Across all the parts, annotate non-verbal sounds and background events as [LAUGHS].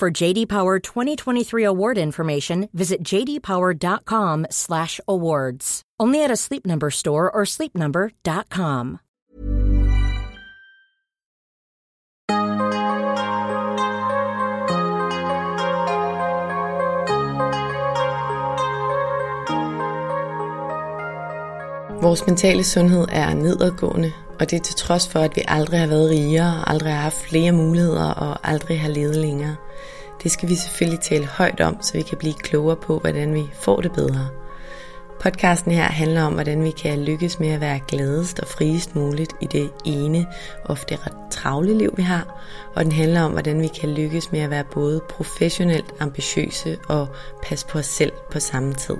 For JD Power 2023 award information, visit jdpower.com/awards. Only at a Sleep Number store or sleepnumber.com. Vores mentale sundhed er nedadgående, og det er til trods for, at vi aldrig har været rigere, aldrig har haft flere muligheder og aldrig har levet længere. Det skal vi selvfølgelig tale højt om, så vi kan blive klogere på, hvordan vi får det bedre. Podcasten her handler om, hvordan vi kan lykkes med at være gladest og friest muligt i det ene, ofte ret travle liv, vi har. Og den handler om, hvordan vi kan lykkes med at være både professionelt ambitiøse og passe på os selv på samme tid.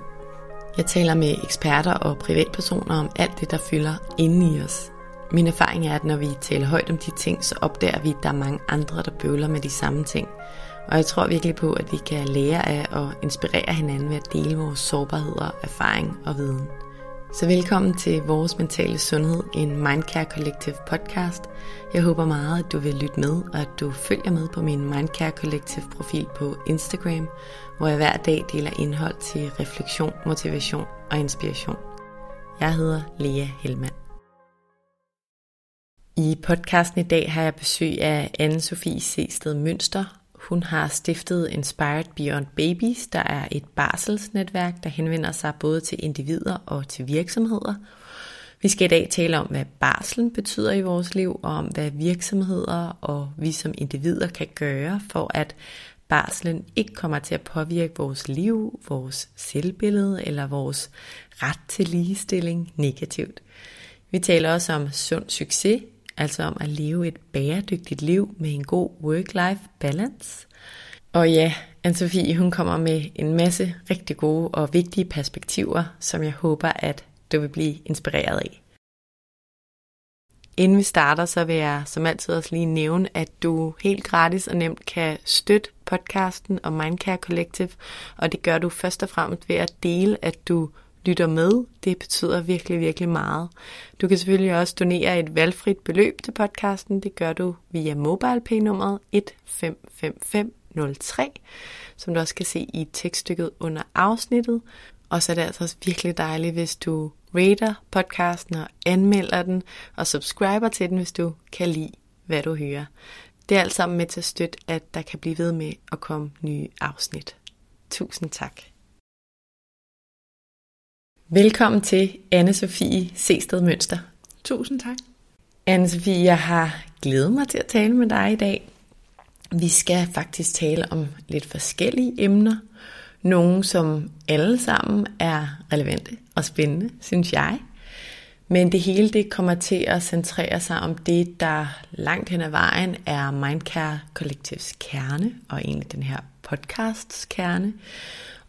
Jeg taler med eksperter og privatpersoner om alt det, der fylder inde i os. Min erfaring er, at når vi taler højt om de ting, så opdager vi, at der er mange andre, der bøvler med de samme ting. Og jeg tror virkelig på, at vi kan lære af og inspirere hinanden ved at dele vores sårbarheder, erfaring og viden. Så velkommen til Vores Mentale Sundhed, en Mindcare Collective podcast. Jeg håber meget, at du vil lytte med, og at du følger med på min Mindcare Collective profil på Instagram, hvor jeg hver dag deler indhold til refleksion, motivation og inspiration. Jeg hedder Lea Helmand. I podcasten i dag har jeg besøg af anne Sofie Sested Mønster, hun har stiftet Inspired Beyond Babies, der er et barselsnetværk, der henvender sig både til individer og til virksomheder. Vi skal i dag tale om, hvad barslen betyder i vores liv, og om hvad virksomheder og vi som individer kan gøre for, at barslen ikke kommer til at påvirke vores liv, vores selvbillede eller vores ret til ligestilling negativt. Vi taler også om sund succes, altså om at leve et bæredygtigt liv med en god work-life balance. Og ja, Anne-Sophie, hun kommer med en masse rigtig gode og vigtige perspektiver, som jeg håber, at du vil blive inspireret af. Inden vi starter, så vil jeg som altid også lige nævne, at du helt gratis og nemt kan støtte podcasten og Mindcare Collective, og det gør du først og fremmest ved at dele, at du lytter med. Det betyder virkelig, virkelig meget. Du kan selvfølgelig også donere et valgfrit beløb til podcasten. Det gør du via MobilePay-nummeret 155503, som du også kan se i tekststykket under afsnittet. Og så er det altså også virkelig dejligt, hvis du rater podcasten og anmelder den, og subscriber til den, hvis du kan lide, hvad du hører. Det er alt sammen med til at støtte, at der kan blive ved med at komme nye afsnit. Tusind tak. Velkommen til Anne-Sophie Sested Mønster. Tusind tak. Anne-Sophie, jeg har glædet mig til at tale med dig i dag. Vi skal faktisk tale om lidt forskellige emner. Nogle, som alle sammen er relevante og spændende, synes jeg. Men det hele det kommer til at centrere sig om det, der langt hen ad vejen er Mindcare Collectives kerne, og egentlig den her podcasts kerne.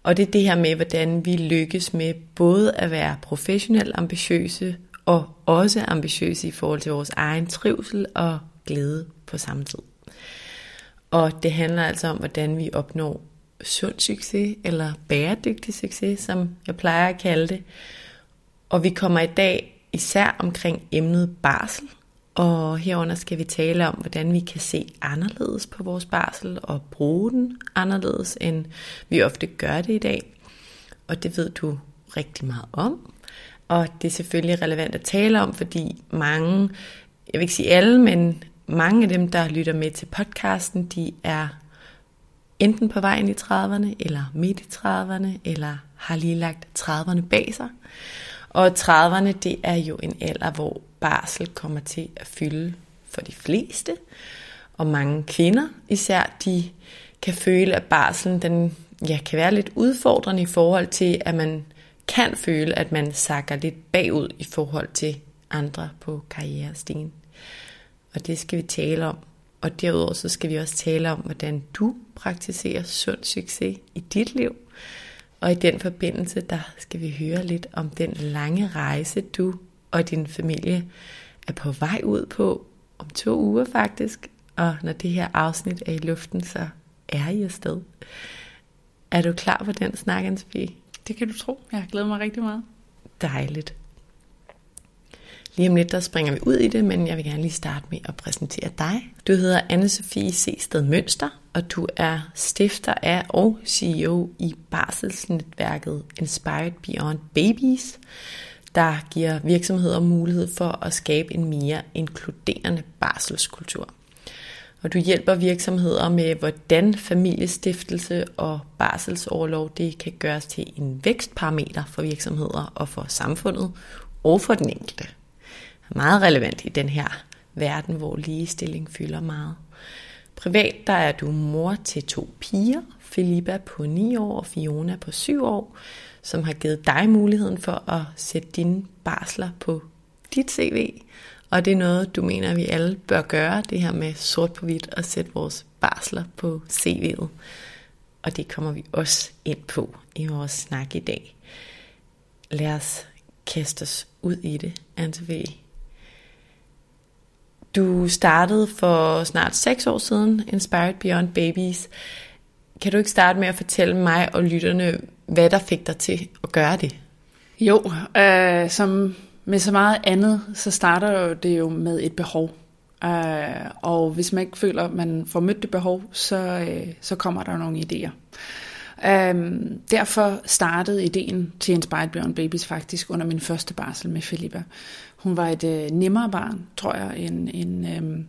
Og det er det her med, hvordan vi lykkes med både at være professionelt ambitiøse og også ambitiøse i forhold til vores egen trivsel og glæde på samme tid. Og det handler altså om, hvordan vi opnår sund succes eller bæredygtig succes, som jeg plejer at kalde det. Og vi kommer i dag især omkring emnet barsel, og herunder skal vi tale om, hvordan vi kan se anderledes på vores barsel og bruge den anderledes, end vi ofte gør det i dag. Og det ved du rigtig meget om. Og det er selvfølgelig relevant at tale om, fordi mange, jeg vil ikke sige alle, men mange af dem, der lytter med til podcasten, de er enten på vejen i 30'erne, eller midt i 30'erne, eller har lige lagt 30'erne bag sig. Og 30'erne, det er jo en alder, hvor barsel kommer til at fylde for de fleste. Og mange kvinder især, de kan føle, at barselen den, ja, kan være lidt udfordrende i forhold til, at man kan føle, at man sakker lidt bagud i forhold til andre på karrierestigen. Og det skal vi tale om. Og derudover så skal vi også tale om, hvordan du praktiserer sund succes i dit liv. Og i den forbindelse, der skal vi høre lidt om den lange rejse, du og din familie er på vej ud på om to uger faktisk. Og når det her afsnit er i luften, så er I afsted. Er du klar på den snak, Ansby? Det kan du tro. Jeg glæder mig rigtig meget. Dejligt. Lige om lidt, der springer vi ud i det, men jeg vil gerne lige starte med at præsentere dig. Du hedder Anne-Sophie Sested Mønster, og du er stifter af og CEO i barselsnetværket Inspired Beyond Babies, der giver virksomheder mulighed for at skabe en mere inkluderende barselskultur. Og du hjælper virksomheder med, hvordan familiestiftelse og barselsoverlov det kan gøres til en vækstparameter for virksomheder og for samfundet og for den enkelte. Meget relevant i den her verden, hvor ligestilling fylder meget. Privat der er du mor til to piger, Filippa på 9 år og Fiona på 7 år, som har givet dig muligheden for at sætte dine barsler på dit CV. Og det er noget, du mener, vi alle bør gøre, det her med sort på hvidt og sætte vores barsler på CV'et. Og det kommer vi også ind på i vores snak i dag. Lad os kaste os ud i det, Antv. Du startede for snart 6 år siden Inspired Beyond Babies. Kan du ikke starte med at fortælle mig og lytterne, hvad der fik dig til at gøre det? Jo, øh, som med så meget andet, så starter det jo med et behov. Øh, og hvis man ikke føler, at man får mødt det behov, så, øh, så kommer der nogle idéer. Øh, derfor startede ideen til Inspired Beyond Babies faktisk under min første barsel med Filippa. Hun var et øh, nemmere barn, tror jeg, end, end, øh,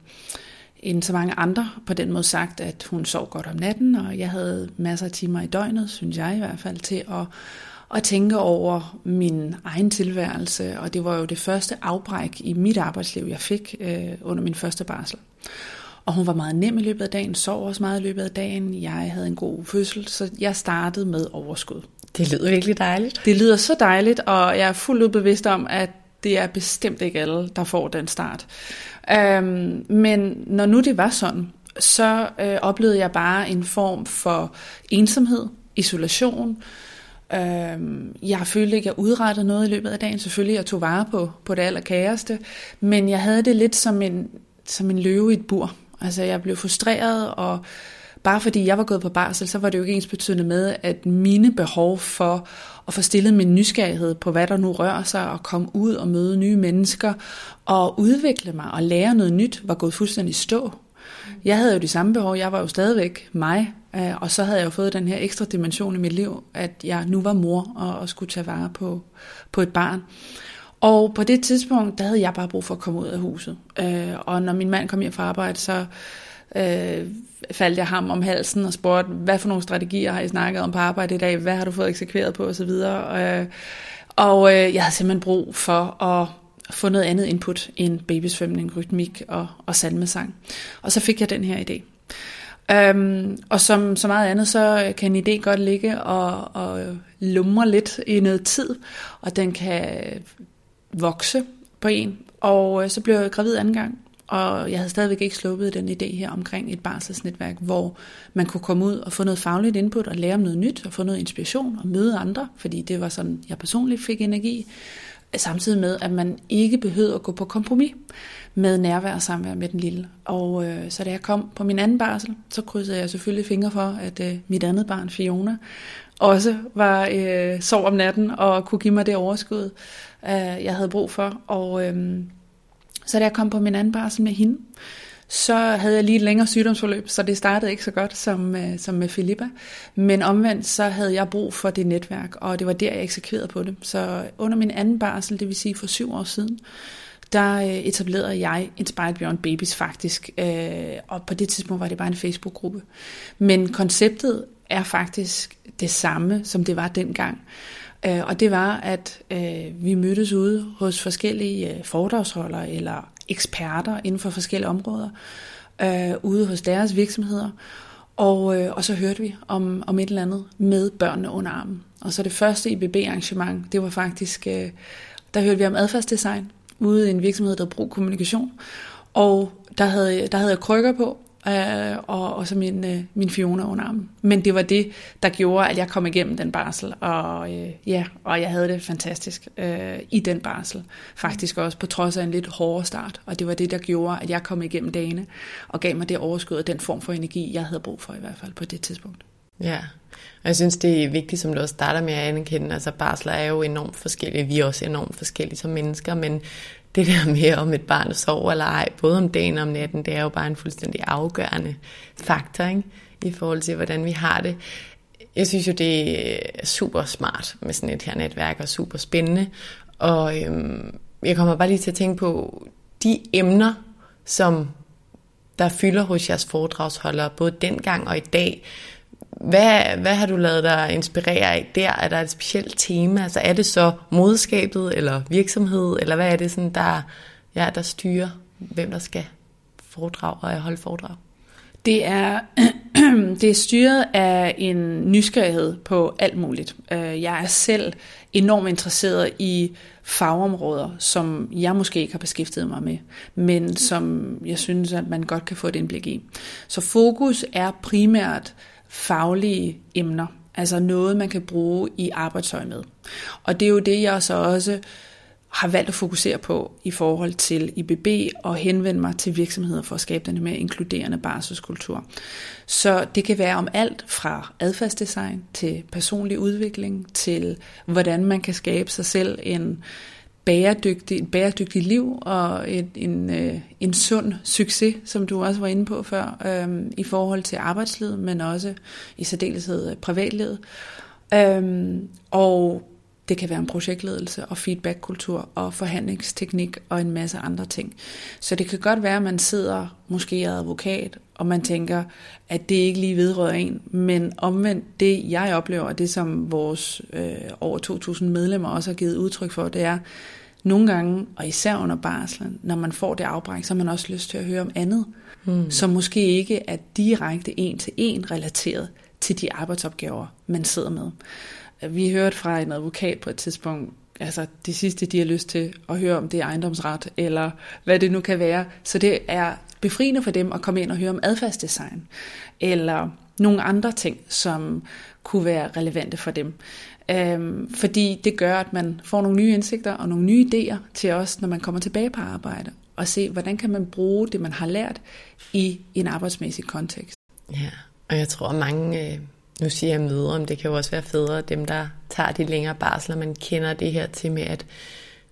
end så mange andre. På den måde sagt, at hun sov godt om natten, og jeg havde masser af timer i døgnet, synes jeg i hvert fald, til at at tænke over min egen tilværelse, og det var jo det første afbræk i mit arbejdsliv, jeg fik øh, under min første barsel. Og hun var meget nem i løbet af dagen, sov også meget i løbet af dagen, jeg havde en god fødsel, så jeg startede med overskud. Det lyder virkelig dejligt. Det lyder så dejligt, og jeg er fuldt bevidst om, at det er bestemt ikke alle, der får den start. Øhm, men når nu det var sådan, så øh, oplevede jeg bare en form for ensomhed, isolation, Øhm, jeg følte ikke, at jeg udrettede noget i løbet af dagen. Selvfølgelig, jeg tog vare på, på det allerkæreste. Men jeg havde det lidt som en, som en løve i et bur. Altså, jeg blev frustreret, og bare fordi jeg var gået på barsel, så var det jo ikke ens betydende med, at mine behov for at få stillet min nysgerrighed på, hvad der nu rører sig, og komme ud og møde nye mennesker, og udvikle mig og lære noget nyt, var gået fuldstændig stå. Jeg havde jo de samme behov, jeg var jo stadigvæk mig, øh, og så havde jeg jo fået den her ekstra dimension i mit liv, at jeg nu var mor og, og skulle tage vare på, på et barn. Og på det tidspunkt, der havde jeg bare brug for at komme ud af huset. Øh, og når min mand kom hjem fra arbejde, så øh, faldt jeg ham om halsen og spurgte, hvad for nogle strategier har I snakket om på arbejde i dag? Hvad har du fået eksekveret på osv.? Øh, og øh, jeg havde simpelthen brug for at få noget andet input end babysvømning, rytmik og, og salmesang. Og så fik jeg den her idé. Øhm, og som så meget andet, så kan en idé godt ligge og, og lumre lidt i noget tid, og den kan vokse på en. Og øh, så blev jeg gravid anden gang, og jeg havde stadigvæk ikke sluppet den idé her omkring et barselsnetværk, hvor man kunne komme ud og få noget fagligt input og lære om noget nyt og få noget inspiration og møde andre, fordi det var sådan, jeg personligt fik energi samtidig med, at man ikke behøvede at gå på kompromis med nærvær og samvær med den lille. Og øh, så da jeg kom på min anden barsel, så krydsede jeg selvfølgelig fingre for, at øh, mit andet barn, Fiona, også var øh, sov om natten og kunne give mig det overskud, øh, jeg havde brug for. Og øh, så da jeg kom på min anden barsel med hende, så havde jeg lige et længere sygdomsforløb, så det startede ikke så godt som, øh, som med Filippa. Men omvendt, så havde jeg brug for det netværk, og det var der, jeg eksekverede på det. Så under min anden barsel, det vil sige for syv år siden, der øh, etablerede jeg Inspired Beyond Babies faktisk, øh, og på det tidspunkt var det bare en Facebook-gruppe. Men konceptet er faktisk det samme, som det var dengang. Øh, og det var, at øh, vi mødtes ude hos forskellige øh, foredragsholdere eller eksperter inden for forskellige områder, øh, ude hos deres virksomheder. Og, øh, og så hørte vi om, om et eller andet med børnene under armen. Og så det første IBB-arrangement, det var faktisk, øh, der hørte vi om adfærdsdesign ude i en virksomhed, der brug kommunikation. Og der havde, der havde jeg krykker på, øh, og, og så min, øh, min Fiona under armen. Men det var det, der gjorde, at jeg kom igennem den barsel, og øh, ja, og jeg havde det fantastisk øh, i den barsel. Faktisk også på trods af en lidt hårdere start, og det var det, der gjorde, at jeg kom igennem dagene, og gav mig det overskud og den form for energi, jeg havde brug for i hvert fald på det tidspunkt. Ja, og jeg synes, det er vigtigt, som du også starter med at anerkende, altså barsler er jo enormt forskellige, vi er også enormt forskellige som mennesker, men det der med, om et barn sover eller ej, både om dagen og om natten, det er jo bare en fuldstændig afgørende faktor ikke? i forhold til, hvordan vi har det. Jeg synes jo, det er super smart med sådan et her netværk, og super spændende. Og øhm, jeg kommer bare lige til at tænke på de emner, som der fylder hos jeres foredragsholdere, både dengang og i dag, hvad, hvad har du lavet dig inspirere af der? Er der et specielt tema? Altså er det så moderskabet eller virksomhed, eller hvad er det, sådan, der, ja, der styrer, hvem der skal foredrag og holde foredrag? Det er, [CLEARS THROAT] det er styret af en nysgerrighed på alt muligt. Øh, jeg er selv enormt interesseret i fagområder, som jeg måske ikke har beskæftiget mig med, men som jeg synes, at man godt kan få et indblik i. Så fokus er primært faglige emner, altså noget, man kan bruge i arbejdstøj med. Og det er jo det, jeg så også har valgt at fokusere på i forhold til IBB og henvende mig til virksomheder for at skabe den mere inkluderende barselskultur. Så det kan være om alt fra adfærdsdesign til personlig udvikling til hvordan man kan skabe sig selv en bæredygtig, et bæredygtigt liv og et, en, øh, en sund succes, som du også var inde på før, øh, i forhold til arbejdslivet, men også i særdeleshed øh, privatlivet. Øh, og det kan være en projektledelse og feedbackkultur og forhandlingsteknik og en masse andre ting. Så det kan godt være, at man sidder måske er advokat, og man tænker, at det ikke lige vedrører en. Men omvendt, det jeg oplever, og det som vores øh, over 2.000 medlemmer også har givet udtryk for, det er, nogle gange, og især under barslen, når man får det afbræk, så har man også lyst til at høre om andet, mm. som måske ikke er direkte en til en relateret til de arbejdsopgaver, man sidder med. Vi hørte fra en advokat på et tidspunkt, altså det sidste, de har lyst til at høre om, det er ejendomsret, eller hvad det nu kan være. Så det er befriende for dem at komme ind og høre om adfærdsdesign, eller nogle andre ting, som kunne være relevante for dem. Øhm, fordi det gør, at man får nogle nye indsigter og nogle nye idéer til os, når man kommer tilbage på arbejde, og se, hvordan kan man bruge det, man har lært i en arbejdsmæssig kontekst. Ja, og jeg tror, at mange, øh, nu siger jeg mødre, men det kan jo også være fædre, dem der tager de længere barsler, man kender det her til med, at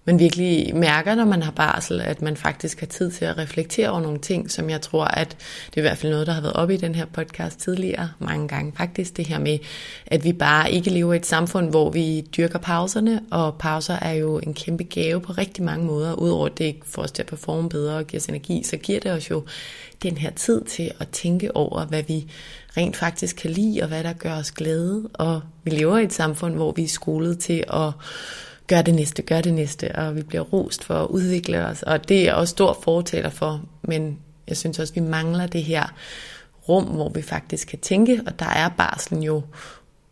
man virkelig mærker, når man har barsel, at man faktisk har tid til at reflektere over nogle ting, som jeg tror, at det er i hvert fald noget, der har været oppe i den her podcast tidligere, mange gange. Faktisk, det her med, at vi bare ikke lever i et samfund, hvor vi dyrker pauserne, og pauser er jo en kæmpe gave på rigtig mange måder, udover at det får os til at performe bedre og giver os energi, så giver det os jo den her tid til at tænke over, hvad vi rent faktisk kan lide, og hvad der gør os glade, og vi lever i et samfund, hvor vi er skolet til at gør det næste, gør det næste, og vi bliver rost for at udvikle os, og det er jeg også stor fortaler for, men jeg synes også, vi mangler det her rum, hvor vi faktisk kan tænke, og der er barslen jo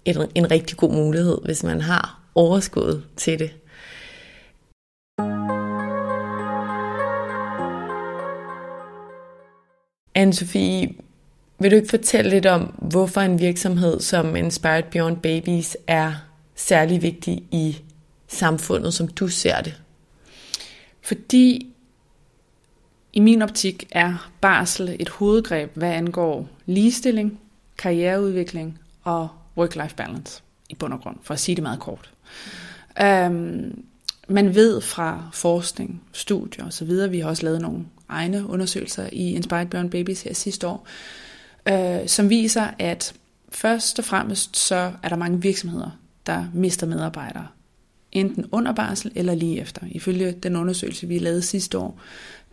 en, en rigtig god mulighed, hvis man har overskud til det. Anne-Sophie, vil du ikke fortælle lidt om, hvorfor en virksomhed som Inspired Beyond Babies er særlig vigtig i samfundet, som du ser det? Fordi i min optik er barsel et hovedgreb, hvad angår ligestilling, karriereudvikling og work-life balance i bund og grund, for at sige det meget kort. Um, man ved fra forskning, studier osv., vi har også lavet nogle egne undersøgelser i Inspired Beyond Babies her sidste år, øh, som viser, at først og fremmest så er der mange virksomheder, der mister medarbejdere enten under barsel eller lige efter. Ifølge den undersøgelse, vi lavede sidste år,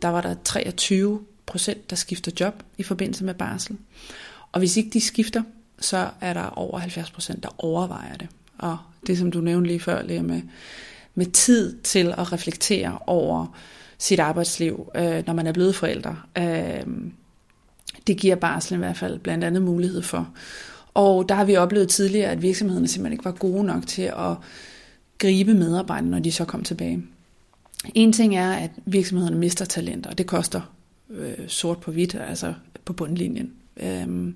der var der 23 procent, der skifter job i forbindelse med barsel. Og hvis ikke de skifter, så er der over 70 procent, der overvejer det. Og det, som du nævnte lige før, Lea, med, med tid til at reflektere over sit arbejdsliv, øh, når man er blevet forældre, øh, det giver barslen i hvert fald blandt andet mulighed for. Og der har vi oplevet tidligere, at virksomhederne simpelthen ikke var gode nok til at gribe medarbejderne, når de så kom tilbage. En ting er, at virksomhederne mister talenter, og det koster øh, sort på hvidt, altså på bundlinjen. Øhm,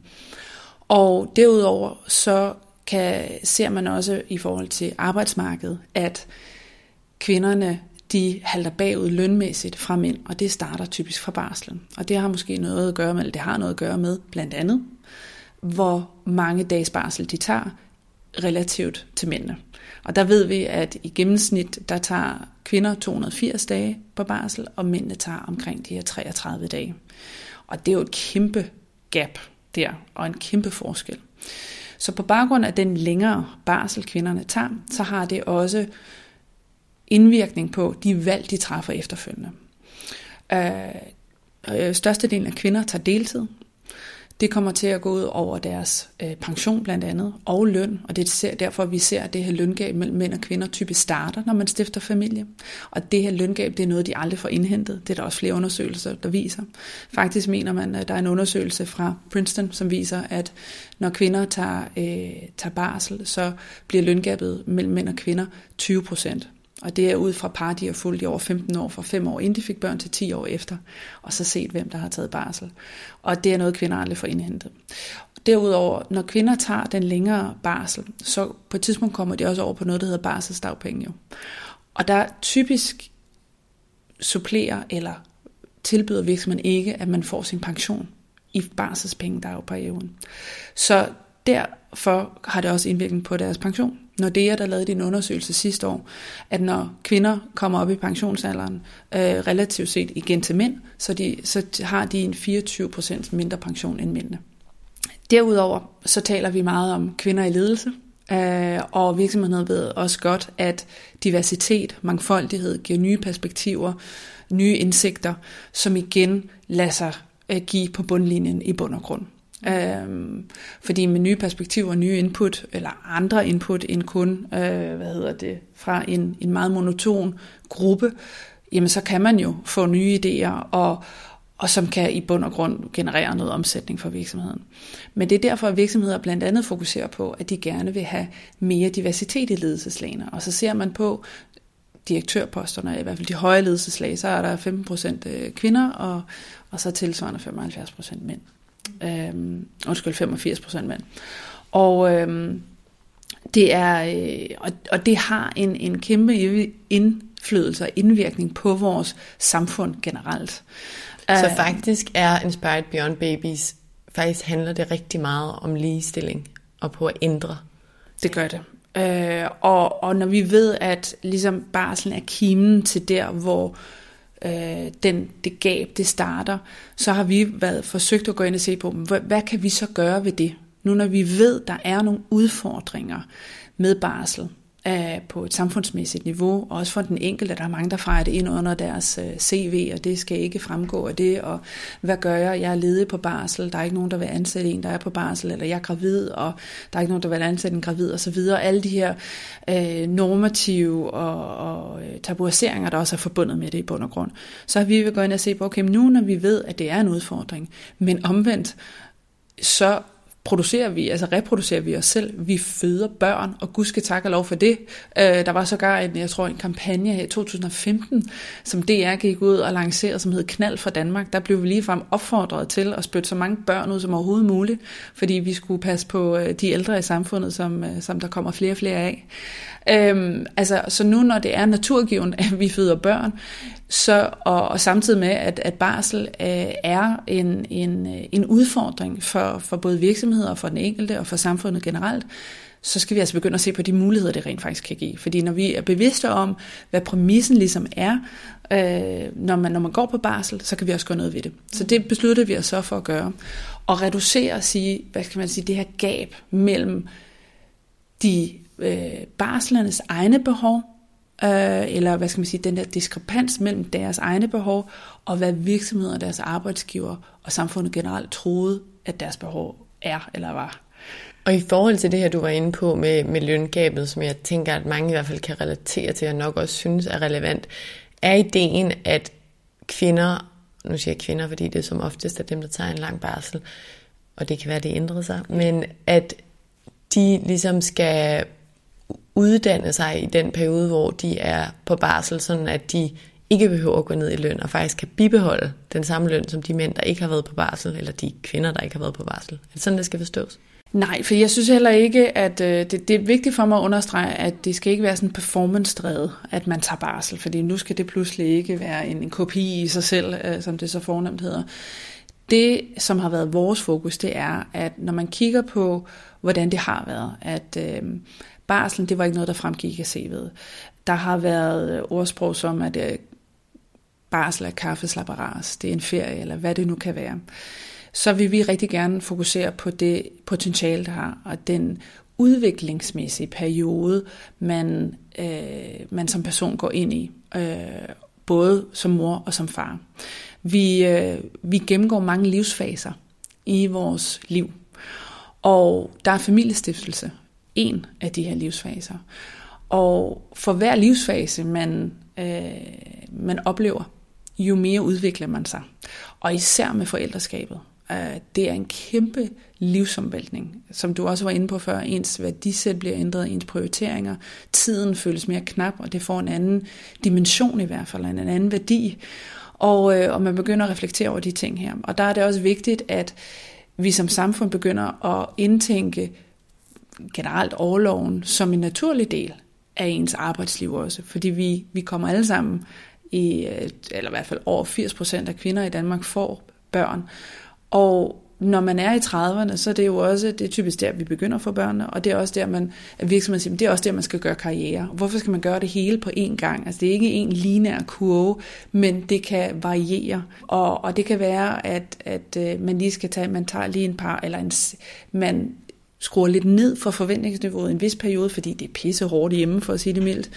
og derudover så kan, ser man også i forhold til arbejdsmarkedet, at kvinderne de halter bagud lønmæssigt fra mænd, og det starter typisk fra barslen. Og det har måske noget at gøre med, eller det har noget at gøre med, blandt andet, hvor mange dages barsel de tager relativt til mændene. Og der ved vi, at i gennemsnit, der tager kvinder 280 dage på barsel, og mændene tager omkring de her 33 dage. Og det er jo et kæmpe gap der, og en kæmpe forskel. Så på baggrund af den længere barsel, kvinderne tager, så har det også indvirkning på de valg, de træffer efterfølgende. Øh, øh, størstedelen af kvinder tager deltid, det kommer til at gå ud over deres øh, pension blandt andet, og løn, og det er derfor, vi ser, at det her løngab mellem mænd og kvinder typisk starter, når man stifter familie. Og det her løngab, det er noget, de aldrig får indhentet. Det er der også flere undersøgelser, der viser. Faktisk mener man, at der er en undersøgelse fra Princeton, som viser, at når kvinder tager, øh, tager barsel, så bliver løngabet mellem mænd og kvinder 20 procent. Og det er ud fra par, de har fulgt i over 15 år, fra 5 år inden de fik børn til 10 år efter, og så set, hvem der har taget barsel. Og det er noget, kvinder aldrig får indhentet. Derudover, når kvinder tager den længere barsel, så på et tidspunkt kommer de også over på noget, der hedder barselsdagpenge. Jo. Og der typisk supplerer eller tilbyder virksomheden ikke, at man får sin pension i barselspengedagperioden. Så derfor har det også indvirkning på deres pension. Nordea, der lavede din undersøgelse sidste år, at når kvinder kommer op i pensionsalderen, øh, relativt set igen til mænd, så, de, så har de en 24% mindre pension end mændene. Derudover så taler vi meget om kvinder i ledelse, øh, og virksomheden ved også godt, at diversitet, mangfoldighed giver nye perspektiver, nye indsigter, som igen lader sig øh, give på bundlinjen i bund og grund. Øhm, fordi med nye perspektiver, nye input, eller andre input end kun, øh, hvad hedder det, fra en, en meget monoton gruppe, jamen så kan man jo få nye idéer, og, og som kan i bund og grund generere noget omsætning for virksomheden. Men det er derfor, at virksomheder blandt andet fokuserer på, at de gerne vil have mere diversitet i ledelseslagene. Og så ser man på direktørposterne, i hvert fald de høje ledelseslag, så er der 15% øh, kvinder, og, og så tilsvarende 75% mænd. Øhm, undskyld, 85 procent mænd. Og øhm, det er øh, og, og det har en, en kæmpe indflydelse og indvirkning på vores samfund generelt. Så øh, faktisk er Inspired Beyond Babies, faktisk handler det rigtig meget om ligestilling og på at ændre. Det gør det. Øh, og, og når vi ved, at ligesom barslen er kimen til der, hvor øh, Øh, den, det gab, det starter, så har vi været forsøgt at gå ind og se på, hvad, hvad kan vi så gøre ved det? Nu når vi ved, der er nogle udfordringer med barsel, øh, på et samfundsmæssigt niveau, og også for den enkelte, der er mange, der fejrer det ind under deres øh, CV, og det skal ikke fremgå af det, og hvad gør jeg? Jeg er ledig på barsel, der er ikke nogen, der vil ansætte en, der er på barsel, eller jeg er gravid, og der er ikke nogen, der vil ansætte en gravid, og så videre. Alle de her øh, normative og, og øh, tabuiseringer, der også er forbundet med det i bund og grund. Så har vi vil gå ind og se på, okay, nu når vi ved, at det er en udfordring, men omvendt, så producerer vi, altså reproducerer vi os selv. Vi føder børn, og gud skal takke og lov for det. Øh, der var sågar en, jeg tror, en kampagne her i 2015, som DR gik ud og lancerede, som hed Knald for Danmark. Der blev vi ligefrem opfordret til at spytte så mange børn ud som overhovedet muligt, fordi vi skulle passe på øh, de ældre i samfundet, som, øh, som der kommer flere og flere af. Øhm, altså, så nu når det er naturgivet, at vi føder børn, så, og, og samtidig med, at, at barsel øh, er en, en, øh, en udfordring for, for både virksomheder, for den enkelte og for samfundet generelt, så skal vi altså begynde at se på de muligheder, det rent faktisk kan give. Fordi når vi er bevidste om, hvad præmissen ligesom er, øh, når, man, når man går på barsel, så kan vi også gøre noget ved det. Så det besluttede vi os så for at gøre. Og reducere og sige, hvad skal man sige, det her gab mellem de øh, barslernes egne behov, øh, eller hvad skal man sige, den der diskrepans mellem deres egne behov, og hvad virksomheder, deres arbejdsgiver og samfundet generelt troede, at deres behov er eller var. Og i forhold til det her, du var inde på med, med løngabet, som jeg tænker, at mange i hvert fald kan relatere til, og nok også synes er relevant, er ideen, at kvinder, nu siger jeg kvinder, fordi det er som oftest er dem, der tager en lang barsel, og det kan være, det ændrer sig, men at de ligesom skal uddanne sig i den periode, hvor de er på barsel, sådan at de ikke behøver at gå ned i løn, og faktisk kan bibeholde den samme løn som de mænd, der ikke har været på barsel, eller de kvinder, der ikke har været på barsel. Er det sådan, det skal forstås? Nej, for jeg synes heller ikke, at øh, det, det er vigtigt for mig at understrege, at det skal ikke være sådan performance-drevet, at man tager barsel, fordi nu skal det pludselig ikke være en, en kopi i sig selv, øh, som det så fornemt hedder. Det, som har været vores fokus, det er, at når man kigger på, hvordan det har været, at øh, Barslen, det var ikke noget, der fremgik af CV'et. Der har været øh, ordsprog som, at øh, barsel er kaffeslapperas, det er en ferie, eller hvad det nu kan være så vil vi rigtig gerne fokusere på det potentiale, der har, og den udviklingsmæssige periode, man, øh, man som person går ind i, øh, både som mor og som far. Vi, øh, vi gennemgår mange livsfaser i vores liv, og der er familiestiftelse, en af de her livsfaser. Og for hver livsfase, man, øh, man oplever, jo mere udvikler man sig. Og især med forældreskabet. Øh, det er en kæmpe livsomvæltning, som du også var inde på før. Ens værdisæt bliver ændret, ens prioriteringer. Tiden føles mere knap, og det får en anden dimension i hvert fald, en anden værdi. Og, øh, og man begynder at reflektere over de ting her. Og der er det også vigtigt, at vi som samfund begynder at indtænke generelt overloven som en naturlig del af ens arbejdsliv også. Fordi vi, vi kommer alle sammen i, øh, eller i hvert fald over 80 procent af kvinder i Danmark får børn. Og når man er i 30'erne, så er det jo også, det er typisk der, vi begynder at få børnene, og det er også der, man, at virksomheden siger, det er også der, man skal gøre karriere. Hvorfor skal man gøre det hele på én gang? Altså det er ikke en lineær kurve, men det kan variere. Og, og det kan være, at, at øh, man lige skal tage, man tager lige en par, eller en, man skruer lidt ned for forventningsniveauet en vis periode, fordi det er pisse hårdt hjemme, for at sige det mildt,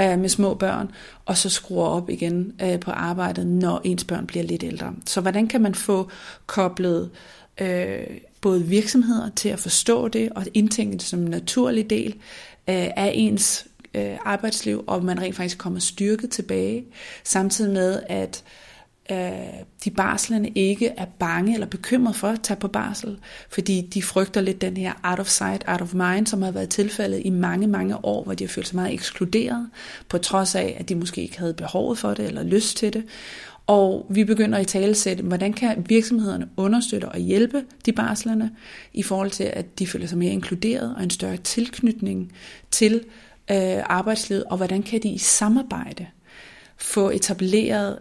øh, med små børn, og så skruer op igen øh, på arbejdet, når ens børn bliver lidt ældre. Så hvordan kan man få koblet øh, både virksomheder til at forstå det, og indtænke det som en naturlig del øh, af ens øh, arbejdsliv, og man rent faktisk kommer styrket tilbage, samtidig med, at Øh, de barslende ikke er bange eller bekymret for at tage på barsel, fordi de frygter lidt den her out of sight, out of mind, som har været tilfældet i mange, mange år, hvor de har følt sig meget ekskluderet, på trods af, at de måske ikke havde behovet for det eller lyst til det. Og vi begynder i talesætte, hvordan kan virksomhederne understøtte og hjælpe de barslerne i forhold til, at de føler sig mere inkluderet og en større tilknytning til øh, arbejdslivet, og hvordan kan de i samarbejde få etableret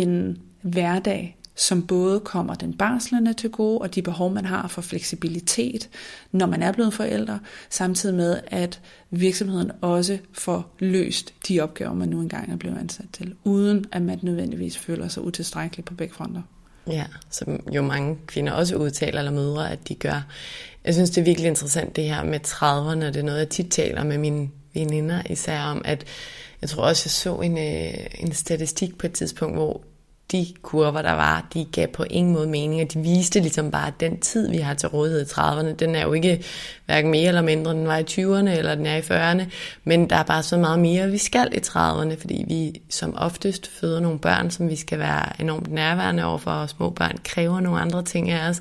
en hverdag, som både kommer den barslende til gode, og de behov, man har for fleksibilitet, når man er blevet forældre, samtidig med, at virksomheden også får løst de opgaver, man nu engang er blevet ansat til, uden at man nødvendigvis føler sig utilstrækkelig på begge fronter. Ja, som jo mange kvinder også udtaler eller mødre, at de gør. Jeg synes, det er virkelig interessant det her med 30'erne, det er noget, jeg tit taler med mine veninder især om, at jeg tror også, jeg så en, øh, en statistik på et tidspunkt, hvor de kurver, der var, de gav på ingen måde mening, og de viste ligesom bare, at den tid, vi har til rådighed i 30'erne, den er jo ikke hverken mere eller mindre, den var i 20'erne eller den er i 40'erne, men der er bare så meget mere, vi skal i 30'erne, fordi vi som oftest føder nogle børn, som vi skal være enormt nærværende overfor, og små børn kræver nogle andre ting af os,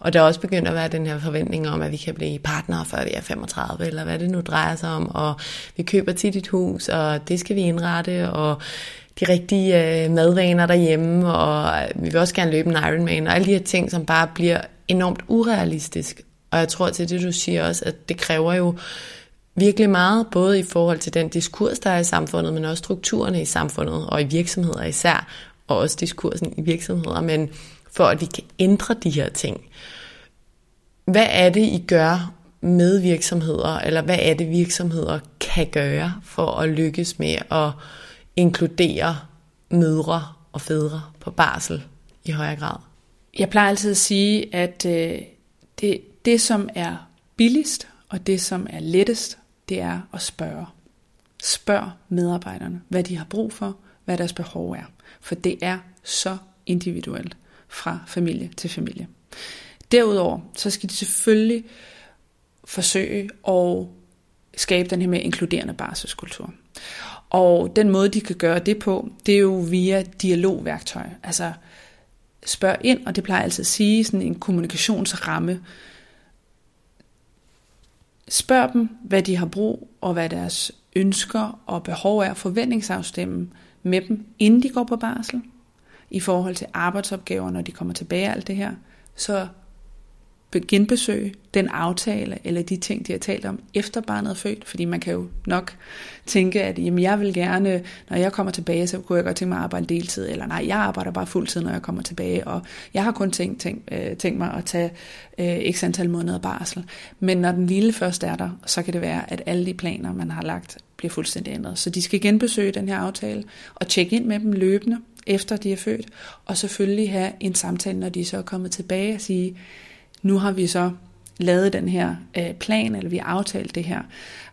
og der er også begyndt at være den her forventning om, at vi kan blive partnere, før vi er 35, eller hvad det nu drejer sig om, og vi køber tit et hus, og det skal vi indrette, og de rigtige øh, madvaner derhjemme, og øh, vi vil også gerne løbe en Ironman, og alle de her ting, som bare bliver enormt urealistisk. Og jeg tror til det, du siger også, at det kræver jo virkelig meget, både i forhold til den diskurs, der er i samfundet, men også strukturerne i samfundet, og i virksomheder især, og også diskursen i virksomheder, men for at vi kan ændre de her ting. Hvad er det, I gør med virksomheder, eller hvad er det, virksomheder kan gøre for at lykkes med at inkludere mødre og fædre på barsel i højere grad? Jeg plejer altid at sige, at øh, det, det, som er billigst og det, som er lettest, det er at spørge. Spørg medarbejderne, hvad de har brug for, hvad deres behov er. For det er så individuelt fra familie til familie. Derudover, så skal de selvfølgelig forsøge at skabe den her mere inkluderende barselskultur. Og den måde, de kan gøre det på, det er jo via dialogværktøj. Altså spørg ind, og det plejer jeg altid at sige, sådan en kommunikationsramme. Spørg dem, hvad de har brug, og hvad deres ønsker og behov er, forventningsafstemme med dem, inden de går på barsel, i forhold til arbejdsopgaver, når de kommer tilbage alt det her, så genbesøge den aftale eller de ting, de har talt om efter barnet er født. Fordi man kan jo nok tænke, at jamen, jeg vil gerne, når jeg kommer tilbage, så kunne jeg godt tænke mig at arbejde deltid. Eller nej, jeg arbejder bare fuldtid, når jeg kommer tilbage. Og jeg har kun tænkt, tænkt, øh, tænkt mig at tage øh, x antal måneder barsel. Men når den lille først er der, så kan det være, at alle de planer, man har lagt, bliver fuldstændig ændret. Så de skal genbesøge den her aftale og tjekke ind med dem løbende, efter de er født. Og selvfølgelig have en samtale, når de så er kommet tilbage og sige, nu har vi så lavet den her øh, plan, eller vi har aftalt det her.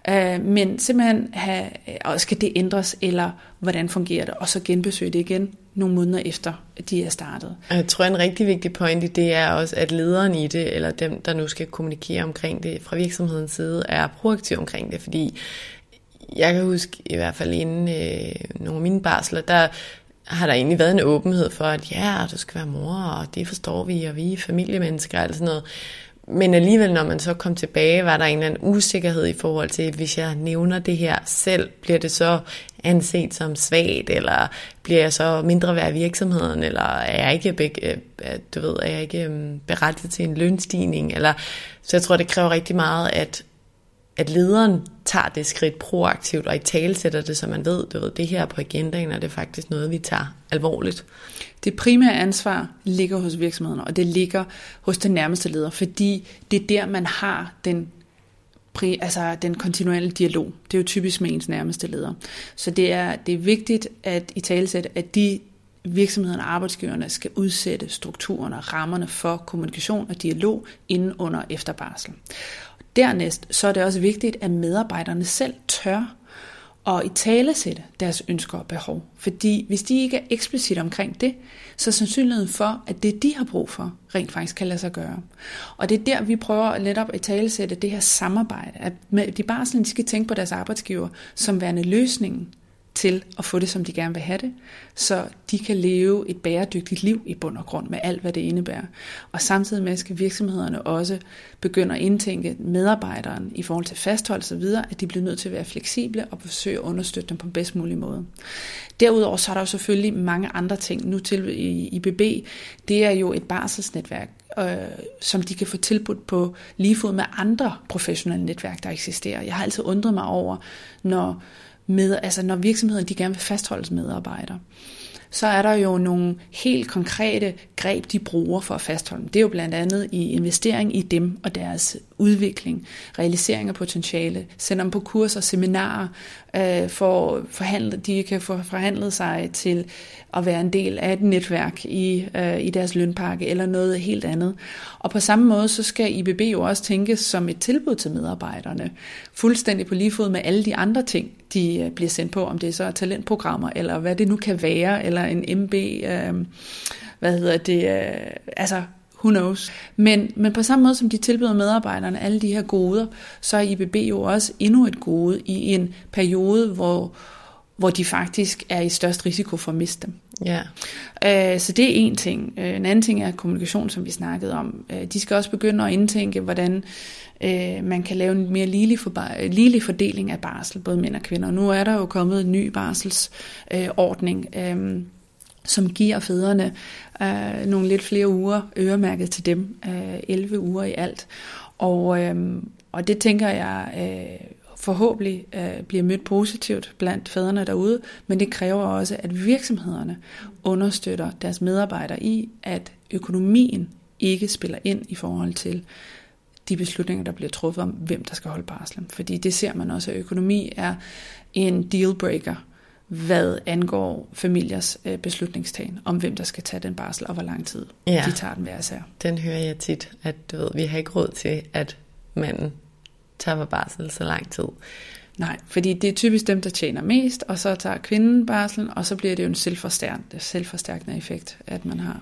Øh, men simpelthen have, øh, og skal det ændres, eller hvordan fungerer det, og så genbesøge det igen nogle måneder efter, de er startet. Jeg tror, en rigtig vigtig point i det er også, at lederen i det, eller dem, der nu skal kommunikere omkring det fra virksomhedens side, er proaktiv omkring det, fordi jeg kan huske, i hvert fald inden øh, nogle af mine barsler, der har der egentlig været en åbenhed for, at ja, du skal være mor, og det forstår vi, og vi er familiemennesker og sådan noget. Men alligevel, når man så kom tilbage, var der en eller anden usikkerhed i forhold til, hvis jeg nævner det her selv, bliver det så anset som svagt, eller bliver jeg så mindre værd i virksomheden, eller er jeg ikke, øh, øh, du ved, er jeg ikke øh, berettiget til en lønstigning, eller så jeg tror, det kræver rigtig meget, at at lederen tager det skridt proaktivt og i talesætter det, så man ved, du ved, det her på agendaen, er det faktisk noget, vi tager alvorligt. Det primære ansvar ligger hos virksomheden, og det ligger hos den nærmeste leder, fordi det er der, man har den altså den kontinuelle dialog. Det er jo typisk med ens nærmeste leder. Så det er, det er vigtigt at i talesætte, at de virksomhederne og arbejdsgiverne skal udsætte strukturerne og rammerne for kommunikation og dialog inden under efterbarsel. Dernæst så er det også vigtigt, at medarbejderne selv tør og i tale sætte deres ønsker og behov. Fordi hvis de ikke er eksplicit omkring det, så er sandsynligheden for, at det de har brug for, rent faktisk kan lade sig gøre. Og det er der, vi prøver netop at tale sætte det her samarbejde. At de bare sådan, de skal tænke på deres arbejdsgiver som værende løsningen til at få det, som de gerne vil have det, så de kan leve et bæredygtigt liv i bund og grund med alt, hvad det indebærer. Og samtidig med skal virksomhederne også begynde at indtænke medarbejderen i forhold til fastholdelse videre, at de bliver nødt til at være fleksible og forsøge at understøtte dem på bedst mulig måde. Derudover så er der jo selvfølgelig mange andre ting. Nu til i IBB, det er jo et barselsnetværk, øh, som de kan få tilbudt på lige fod med andre professionelle netværk, der eksisterer. Jeg har altid undret mig over, når med, altså når virksomheden de gerne vil fastholde medarbejdere, så er der jo nogle helt konkrete greb, de bruger for at fastholde dem. Det er jo blandt andet i investering i dem og deres udvikling, realisering af potentiale, sende dem på kurser, seminarer, øh, for forhandlet, de kan få forhandlet sig til at være en del af et netværk i, øh, i deres lønpakke eller noget helt andet. Og på samme måde, så skal IBB jo også tænkes som et tilbud til medarbejderne, fuldstændig på lige fod med alle de andre ting, de øh, bliver sendt på, om det så er talentprogrammer, eller hvad det nu kan være, eller en MB, øh, hvad hedder det, øh, altså who knows. Men, men på samme måde som de tilbyder medarbejderne alle de her goder, så er IBB jo også endnu et gode i en periode, hvor, hvor de faktisk er i størst risiko for at miste dem. Ja. Øh, så det er en ting. Øh, en anden ting er kommunikation, som vi snakkede om. Øh, de skal også begynde at indtænke, hvordan man kan lave en mere ligelig, for, ligelig fordeling af barsel, både mænd og kvinder. Nu er der jo kommet en ny barselsordning, som giver fædrene øh, nogle lidt flere uger øremærket til dem, øh, 11 uger i alt. Og, øhm, og det tænker jeg øh, forhåbentlig øh, bliver mødt positivt blandt fædrene derude, men det kræver også, at virksomhederne understøtter deres medarbejdere i, at økonomien ikke spiller ind i forhold til de beslutninger, der bliver truffet om, hvem der skal holde barslen. Fordi det ser man også, at økonomi er en dealbreaker, hvad angår familiers øh, beslutningstagen om, hvem der skal tage den barsel, og hvor lang tid ja. de tager den hver især. Den hører jeg tit, at du ved, vi har ikke råd til, at manden tager på barsel så lang tid. Nej, fordi det er typisk dem, der tjener mest, og så tager kvinden barsel, og så bliver det jo en selvforstærkende, selvforstærkende effekt, at man har.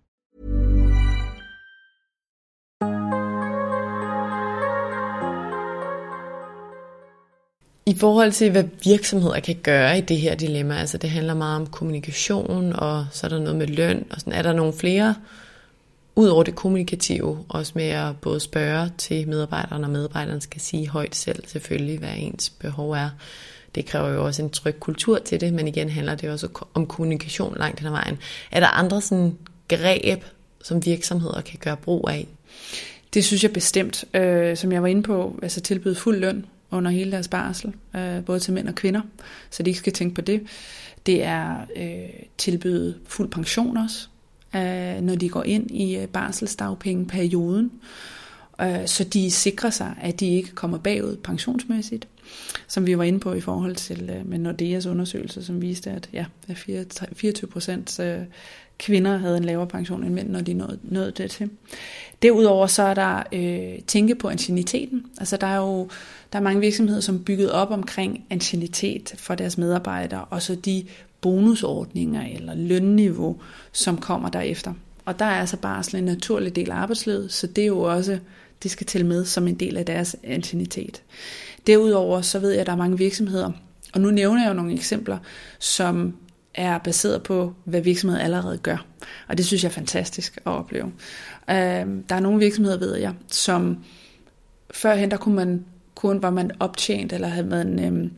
I forhold til, hvad virksomheder kan gøre i det her dilemma, altså det handler meget om kommunikation, og så er der noget med løn, og sådan er der nogle flere ud over det kommunikative, også med at både spørge til medarbejderne, og medarbejderne skal sige højt selv selvfølgelig, hvad ens behov er. Det kræver jo også en tryg kultur til det, men igen handler det også om kommunikation langt hen ad vejen. Er der andre sådan greb, som virksomheder kan gøre brug af? Det synes jeg bestemt. Øh, som jeg var inde på, altså tilbyde fuld løn under hele deres barsel, øh, både til mænd og kvinder, så de ikke skal tænke på det. Det er øh, tilbyde fuld pension også, øh, når de går ind i øh, barselsdagpengeperioden, øh, så de sikrer sig, at de ikke kommer bagud pensionsmæssigt, som vi var inde på i forhold til øh, med Nordeas undersøgelse, som viste, at ja, 24 procent øh, kvinder havde en lavere pension end mænd, når de nåede, nåede det til. Derudover så er der øh, tænke på ancieniteten. Altså der er jo der er mange virksomheder, som er bygget op omkring ancienitet for deres medarbejdere, og så de bonusordninger eller lønniveau, som kommer derefter. Og der er altså barsel en naturlig del af arbejdslivet, så det er jo også, det skal til med som en del af deres ancienitet. Derudover så ved jeg, at der er mange virksomheder, og nu nævner jeg jo nogle eksempler, som er baseret på, hvad virksomheder allerede gør. Og det synes jeg er fantastisk at opleve. Øh, der er nogle virksomheder, ved jeg, som førhen der kunne man kun var man optjent, eller havde man øh,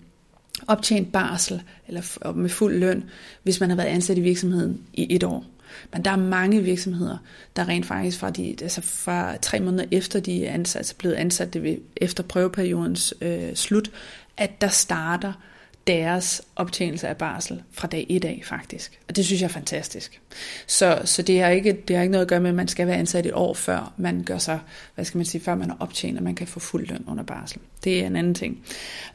optjent barsel, eller med fuld løn, hvis man har været ansat i virksomheden i et år. Men der er mange virksomheder, der rent faktisk fra, de, altså fra tre måneder efter de er ansat, altså blevet ansat det ved, efter prøveperiodens øh, slut, at der starter deres optjenelse af barsel fra dag 1 af faktisk. Og det synes jeg er fantastisk. Så, så det, har ikke, det har ikke noget at gøre med, at man skal være ansat et år før man gør sig, hvad skal man sige, før man er optjent, og man kan få fuld løn under barsel. Det er en anden ting.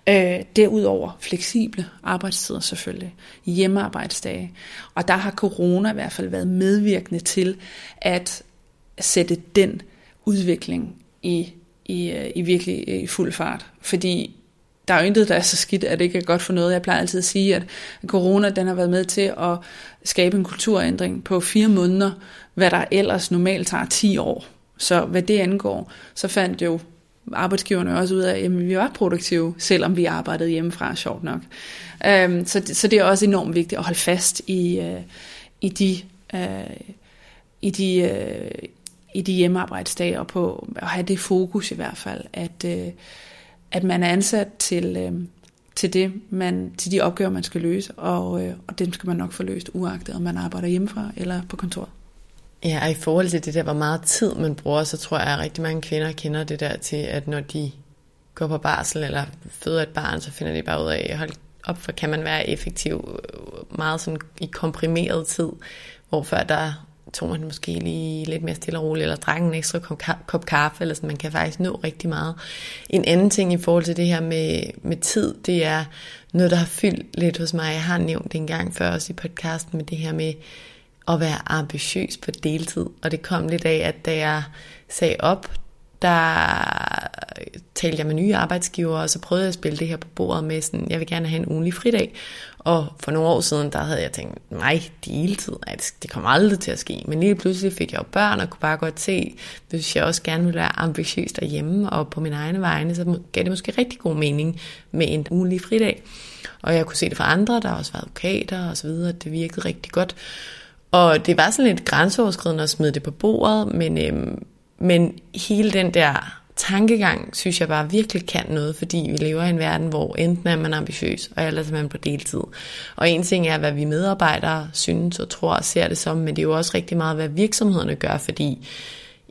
Øh, derudover fleksible arbejdstider selvfølgelig. Hjemmearbejdsdage. Og der har corona i hvert fald været medvirkende til at sætte den udvikling i, i, øh, i virkelig øh, i fuld fart. Fordi der er jo intet, der er så skidt, at det ikke er godt for noget. Jeg plejer altid at sige, at corona den har været med til at skabe en kulturændring på fire måneder, hvad der ellers normalt tager 10 år. Så hvad det angår, så fandt jo arbejdsgiverne også ud af, at vi var produktive, selvom vi arbejdede hjemmefra, sjovt nok. Um, så, så det er også enormt vigtigt at holde fast i, øh, i de, uh, i de, øh, i de hjemmearbejdsdage, og på at have det fokus i hvert fald, at, øh, at man er ansat til, øh, til, det, man, til de opgaver, man skal løse, og, øh, og dem skal man nok få løst, uagtet om man arbejder hjemmefra eller på kontoret. Ja, og i forhold til det der, hvor meget tid man bruger, så tror jeg, at rigtig mange kvinder kender det der til, at når de går på barsel eller føder et barn, så finder de bare ud af, hold op, for kan man være effektiv øh, meget sådan i komprimeret tid, hvor før der tog man måske lige lidt mere stille og roligt, eller drak en ekstra kop kaffe, eller sådan. Man kan faktisk nå rigtig meget. En anden ting i forhold til det her med, med tid, det er noget, der har fyldt lidt hos mig. Jeg har nævnt det en gang før også i podcasten med det her med at være ambitiøs på deltid. Og det kom lidt af, at da jeg sagde op, der talte jeg med nye arbejdsgiver, og så prøvede jeg at spille det her på bordet med sådan, jeg vil gerne have en ugenlig fridag. Og for nogle år siden, der havde jeg tænkt, nej, deltid, det, det kommer aldrig til at ske. Men lige pludselig fik jeg jo børn, og kunne bare godt se, hvis jeg også gerne ville være ambitiøs derhjemme, og på min egne vegne, så gav det måske rigtig god mening med en ugenlig fridag. Og jeg kunne se det fra andre, der har også været advokater og så videre, det virkede rigtig godt. Og det var sådan lidt grænseoverskridende at smide det på bordet, men, øhm, men hele den der tankegang, synes jeg bare virkelig kan noget, fordi vi lever i en verden, hvor enten er man ambitiøs, og ellers er man på deltid. Og en ting er, hvad vi medarbejdere synes og tror og ser det som, men det er jo også rigtig meget, hvad virksomhederne gør, fordi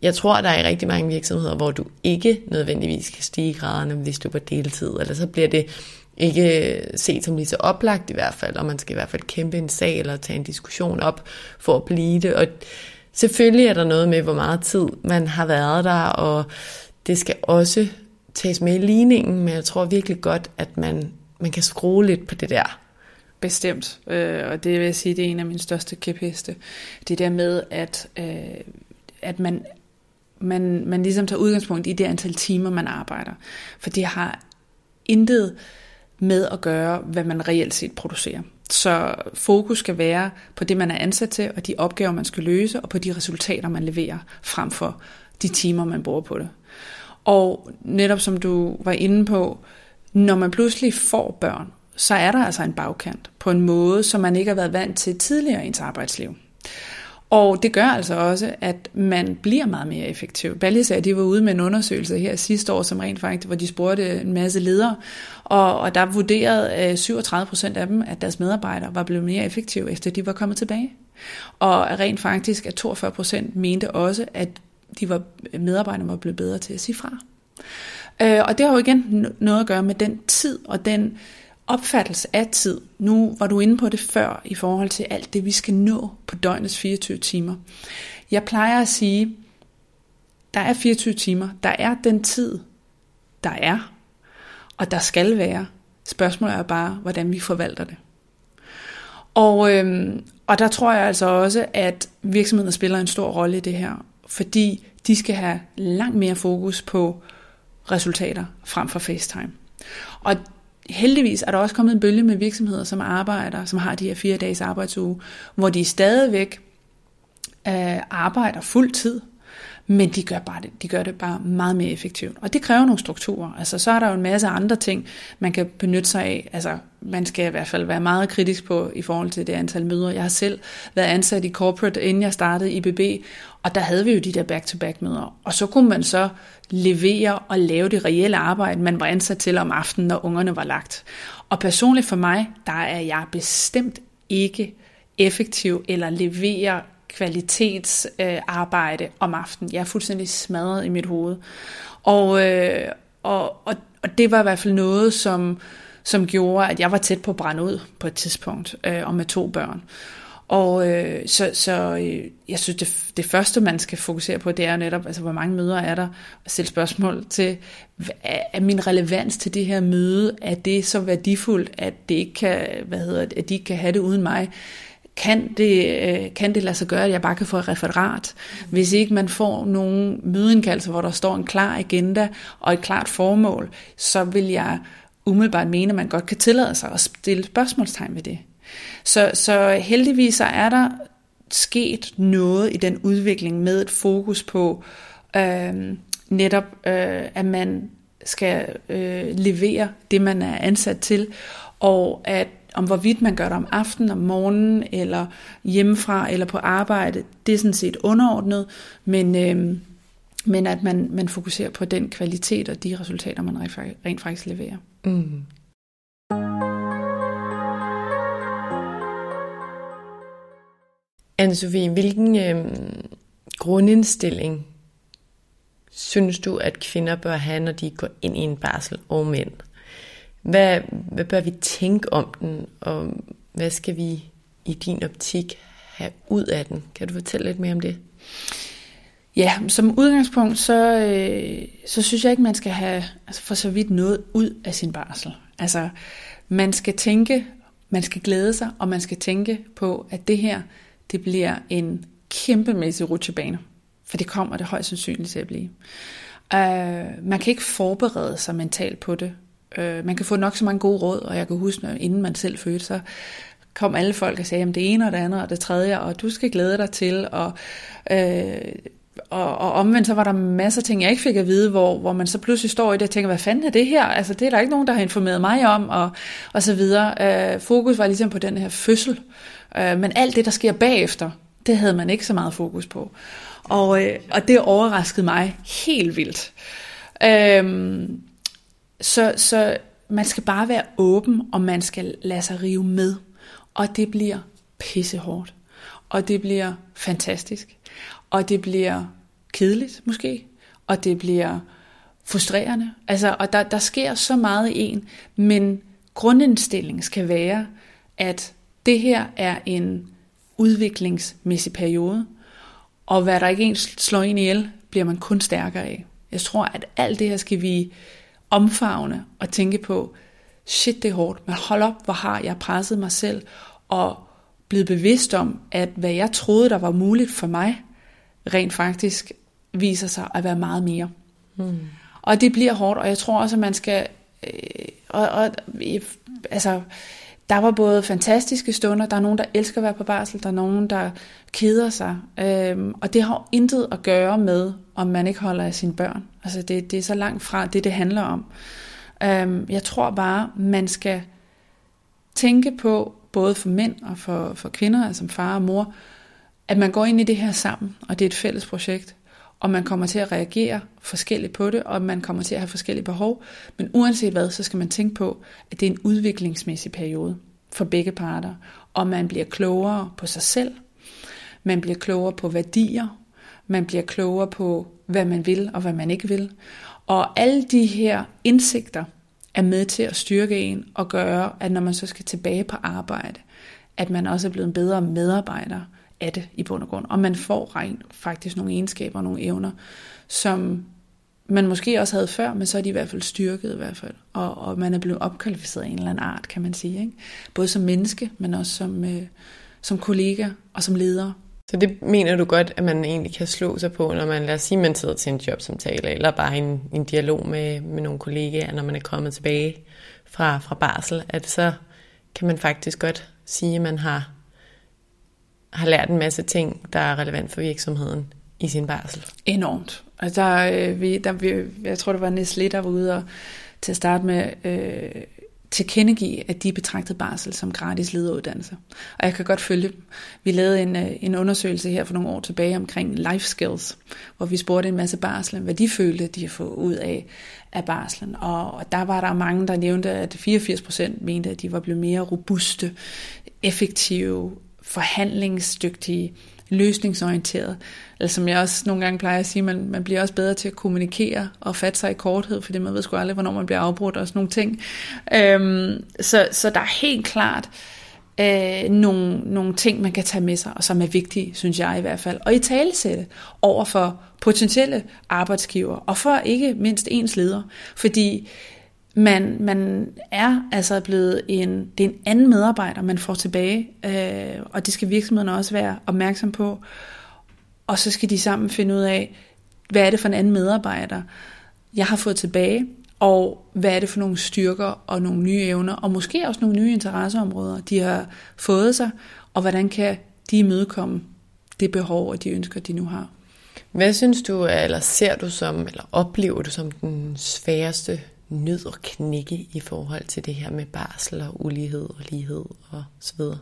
jeg tror, der er rigtig mange virksomheder, hvor du ikke nødvendigvis kan stige graderne, hvis du er på deltid, eller så bliver det ikke set som lige så oplagt i hvert fald, og man skal i hvert fald kæmpe en sag eller tage en diskussion op for at blive det. Og selvfølgelig er der noget med, hvor meget tid man har været der, og det skal også tages med i ligningen, men jeg tror virkelig godt, at man, man kan skrue lidt på det der. Bestemt, øh, og det vil jeg sige, det er en af mine største kæpheste. Det der med, at, øh, at man, man, man ligesom tager udgangspunkt i det antal timer, man arbejder. For det har intet med at gøre, hvad man reelt set producerer. Så fokus skal være på det, man er ansat til, og de opgaver, man skal løse, og på de resultater, man leverer, frem for de timer, man bruger på det. Og netop som du var inde på, når man pludselig får børn, så er der altså en bagkant på en måde, som man ikke har været vant til tidligere i ens arbejdsliv. Og det gør altså også, at man bliver meget mere effektiv. Balje sagde, de var ude med en undersøgelse her sidste år, som rent faktisk, hvor de spurgte en masse ledere, og, og der vurderede øh, 37 procent af dem, at deres medarbejdere var blevet mere effektive, efter de var kommet tilbage. Og rent faktisk, at 42 procent mente også, at de var, medarbejderne var blevet bedre til at sige fra. Øh, og det har jo igen noget at gøre med den tid og den opfattelse af tid. Nu var du inde på det før i forhold til alt det, vi skal nå på døgnets 24 timer. Jeg plejer at sige, der er 24 timer. Der er den tid, der er, og der skal være. Spørgsmålet er bare, hvordan vi forvalter det. Og, øhm, og der tror jeg altså også, at virksomheden spiller en stor rolle i det her fordi de skal have langt mere fokus på resultater frem for FaceTime. Og heldigvis er der også kommet en bølge med virksomheder, som arbejder, som har de her fire dages arbejdsuge, hvor de stadigvæk øh, arbejder fuld tid, men de gør, bare det, de gør det bare meget mere effektivt. Og det kræver nogle strukturer. Altså, så er der jo en masse andre ting, man kan benytte sig af. Altså, man skal i hvert fald være meget kritisk på i forhold til det antal møder. Jeg har selv været ansat i corporate, inden jeg startede i BB, og der havde vi jo de der back-to-back møder. Og så kunne man så levere og lave det reelle arbejde, man var ansat til om aftenen, når ungerne var lagt. Og personligt for mig, der er jeg bestemt ikke effektiv eller leverer kvalitetsarbejde øh, om aftenen. Jeg er fuldstændig smadret i mit hoved. Og, øh, og, og, og det var i hvert fald noget, som, som gjorde, at jeg var tæt på at brænde ud på et tidspunkt, øh, og med to børn. Og øh, så, så øh, jeg synes, det, det første, man skal fokusere på, det er netop, altså hvor mange møder er der, og stille spørgsmål til, er min relevans til det her møde, er det så værdifuldt, at det ikke kan, hvad hedder det, at de ikke kan have det uden mig? kan det, øh, kan det lade sig gøre, at jeg bare kan få et referat. Hvis ikke man får nogle mødeindkaldelser, hvor der står en klar agenda og et klart formål, så vil jeg umiddelbart mene, at man godt kan tillade sig at stille spørgsmålstegn ved det. Så, så heldigvis så er der sket noget i den udvikling med et fokus på øh, netop, øh, at man skal øh, levere det, man er ansat til, og at om hvorvidt man gør det om aftenen, om morgenen, eller hjemmefra, eller på arbejde, det er sådan set underordnet, men, øh, men at man, man fokuserer på den kvalitet og de resultater, man rent faktisk leverer. Mm. Anne-Sophie, hvilken øh, grundindstilling synes du, at kvinder bør have, når de går ind i en barsel, og mænd? Hvad, hvad bør vi tænke om den, og hvad skal vi i din optik have ud af den? Kan du fortælle lidt mere om det? Ja, som udgangspunkt, så, øh, så synes jeg ikke, man skal have altså for så vidt noget ud af sin barsel. Altså, man skal tænke, man skal glæde sig, og man skal tænke på, at det her, det bliver en kæmpemæssig rutsjebane. For det kommer det højst sandsynligt til at blive. Øh, man kan ikke forberede sig mentalt på det. Øh, man kan få nok så mange gode råd, og jeg kan huske, når, inden man selv fødte, så kom alle folk og sagde, at det ene og det andet og det tredje, og du skal glæde dig til, og, øh, og, og omvendt så var der masser af ting, jeg ikke fik at vide, hvor, hvor man så pludselig står i det og tænker, hvad fanden er det her? Altså det er der ikke nogen, der har informeret mig om, og, og så videre. Øh, fokus var ligesom på den her fødsel, øh, men alt det, der sker bagefter, det havde man ikke så meget fokus på. Og, øh, og det overraskede mig helt vildt. Øh, så, så man skal bare være åben, og man skal lade sig rive med. Og det bliver pissehårdt. Og det bliver fantastisk. Og det bliver kedeligt måske. Og det bliver frustrerende. Altså, og der, der sker så meget i en, men grundindstillingen skal være, at det her er en udviklingsmæssig periode, og hvad der ikke ens slår ind ihjel, bliver man kun stærkere af. Jeg tror, at alt det her skal vi omfavne og tænke på, shit det er hårdt, men hold op, hvor har jeg presset mig selv, og blevet bevidst om, at hvad jeg troede, der var muligt for mig, rent faktisk viser sig at være meget mere. Mm. Og det bliver hårdt, og jeg tror også, at man skal... Øh, og, og, altså, der var både fantastiske stunder, der er nogen, der elsker at være på barsel, der er nogen, der keder sig. Øhm, og det har intet at gøre med, om man ikke holder af sine børn. Altså det, det er så langt fra det, det handler om. Øhm, jeg tror bare, man skal tænke på, både for mænd og for, for kvinder, altså far og mor, at man går ind i det her sammen, og det er et fælles projekt, og man kommer til at reagere forskelligt på det, og man kommer til at have forskellige behov. Men uanset hvad, så skal man tænke på, at det er en udviklingsmæssig periode for begge parter, og man bliver klogere på sig selv, man bliver klogere på værdier, man bliver klogere på, hvad man vil og hvad man ikke vil. Og alle de her indsigter er med til at styrke en og gøre, at når man så skal tilbage på arbejde, at man også er blevet en bedre medarbejder af det i bund og grund. Og man får rent faktisk nogle egenskaber og nogle evner, som man måske også havde før, men så er de i hvert fald styrket i hvert fald. Og, og man er blevet opkvalificeret af en eller anden art, kan man sige. Ikke? Både som menneske, men også som, øh, som kollega og som leder. Så det mener du godt, at man egentlig kan slå sig på, når man, lad os sige, man sidder til en jobsamtale, eller bare en, en dialog med, med nogle kollegaer, når man er kommet tilbage fra, fra barsel, at så kan man faktisk godt sige, at man har, har lært en masse ting, der er relevant for virksomheden i sin barsel. Enormt. Altså, der, øh, vi, der, vi, jeg tror, det var Nestlé, der var ude og, til at starte med øh, tilkendegive, at de betragtede barsel som gratis lederuddannelse. Og jeg kan godt følge dem. Vi lavede en, øh, en undersøgelse her for nogle år tilbage omkring life skills, hvor vi spurgte en masse barsel, hvad de følte, de har fået ud af, af barslen. Og, og der var der mange, der nævnte, at 84 procent mente, at de var blevet mere robuste, effektive, forhandlingsdygtige, løsningsorienteret. Eller som jeg også nogle gange plejer at sige, man, man bliver også bedre til at kommunikere og fatte sig i korthed, fordi man ved sgu aldrig, hvornår man bliver afbrudt og sådan nogle ting. Øhm, så, så der er helt klart øh, nogle, nogle ting, man kan tage med sig, og som er vigtige, synes jeg i hvert fald. Og i talesætte over for potentielle arbejdsgiver, og for ikke mindst ens leder. Fordi man, man er altså blevet en, det er en anden medarbejder, man får tilbage, øh, og det skal virksomheden også være opmærksom på. Og så skal de sammen finde ud af, hvad er det for en anden medarbejder, jeg har fået tilbage, og hvad er det for nogle styrker og nogle nye evner, og måske også nogle nye interesseområder, de har fået sig, og hvordan kan de imødekomme det behov og de ønsker, de nu har. Hvad synes du, eller ser du som, eller oplever du som den sværeste nød og knække i forhold til det her med barsel og ulighed og lighed og så videre?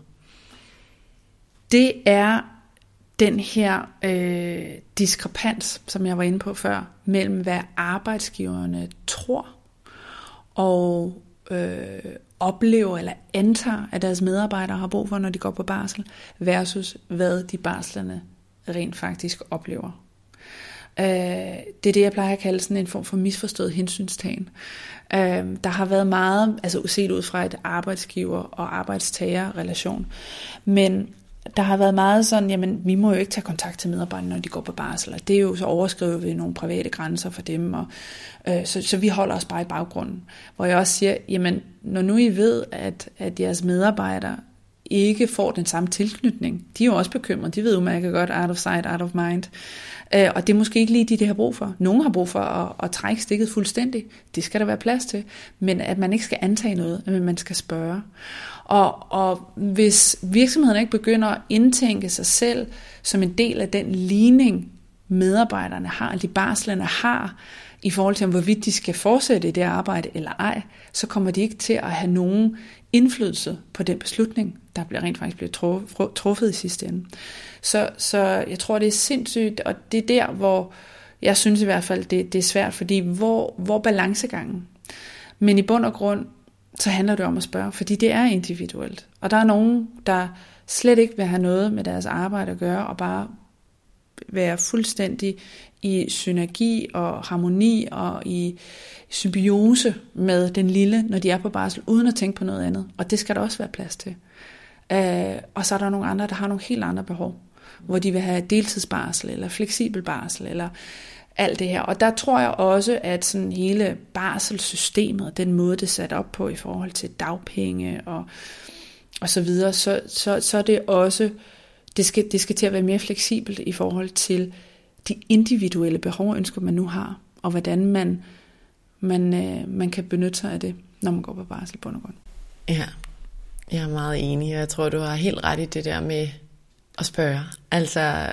Det er den her øh, diskrepans, som jeg var inde på før, mellem hvad arbejdsgiverne tror og øh, oplever eller antager, at deres medarbejdere har brug for, når de går på barsel, versus hvad de barslerne rent faktisk oplever. Øh, det er det, jeg plejer at kalde sådan en form for misforstået hensynstagen. Øh, der har været meget, altså set ud fra et arbejdsgiver- og arbejdstager-relation, men der har været meget sådan, jamen vi må jo ikke tage kontakt til medarbejderne, når de går på barsel, og det er jo så overskriver vi nogle private grænser for dem, og, øh, så, så vi holder os bare i baggrunden. Hvor jeg også siger, jamen når nu I ved, at, at jeres medarbejdere ikke får den samme tilknytning. De er jo også bekymrede. De ved jo mærke godt, out of sight, out of mind. Øh, og det er måske ikke lige de, det har brug for. Nogle har brug for at, at trække stikket fuldstændig. Det skal der være plads til. Men at man ikke skal antage noget, men man skal spørge. Og, og hvis virksomheden ikke begynder at indtænke sig selv som en del af den ligning, medarbejderne har, de barslerne har, i forhold til, hvorvidt de skal fortsætte i det arbejde eller ej, så kommer de ikke til at have nogen indflydelse på den beslutning, der bliver rent faktisk bliver truffet i sidste ende. Så, så jeg tror, det er sindssygt, og det er der, hvor jeg synes i hvert fald, det, det er svært, fordi hvor, hvor balancegangen? Men i bund og grund, så handler det om at spørge, fordi det er individuelt. Og der er nogen, der slet ikke vil have noget med deres arbejde at gøre, og bare være fuldstændig i synergi og harmoni og i symbiose med den lille, når de er på barsel, uden at tænke på noget andet. Og det skal der også være plads til. Øh, og så er der nogle andre, der har nogle helt andre behov, hvor de vil have deltidsbarsel, eller fleksibel barsel, eller alt det her. Og der tror jeg også, at sådan hele barselssystemet, den måde det er sat op på i forhold til dagpenge og, og så videre, så, så, så er det også, det skal, det skal til at være mere fleksibelt i forhold til de individuelle behov og ønsker, man nu har, og hvordan man, man, øh, man kan benytte sig af det, når man går på barsel på grund. Ja, jeg er meget enig, og jeg tror, du har helt ret i det der med at spørge. Altså,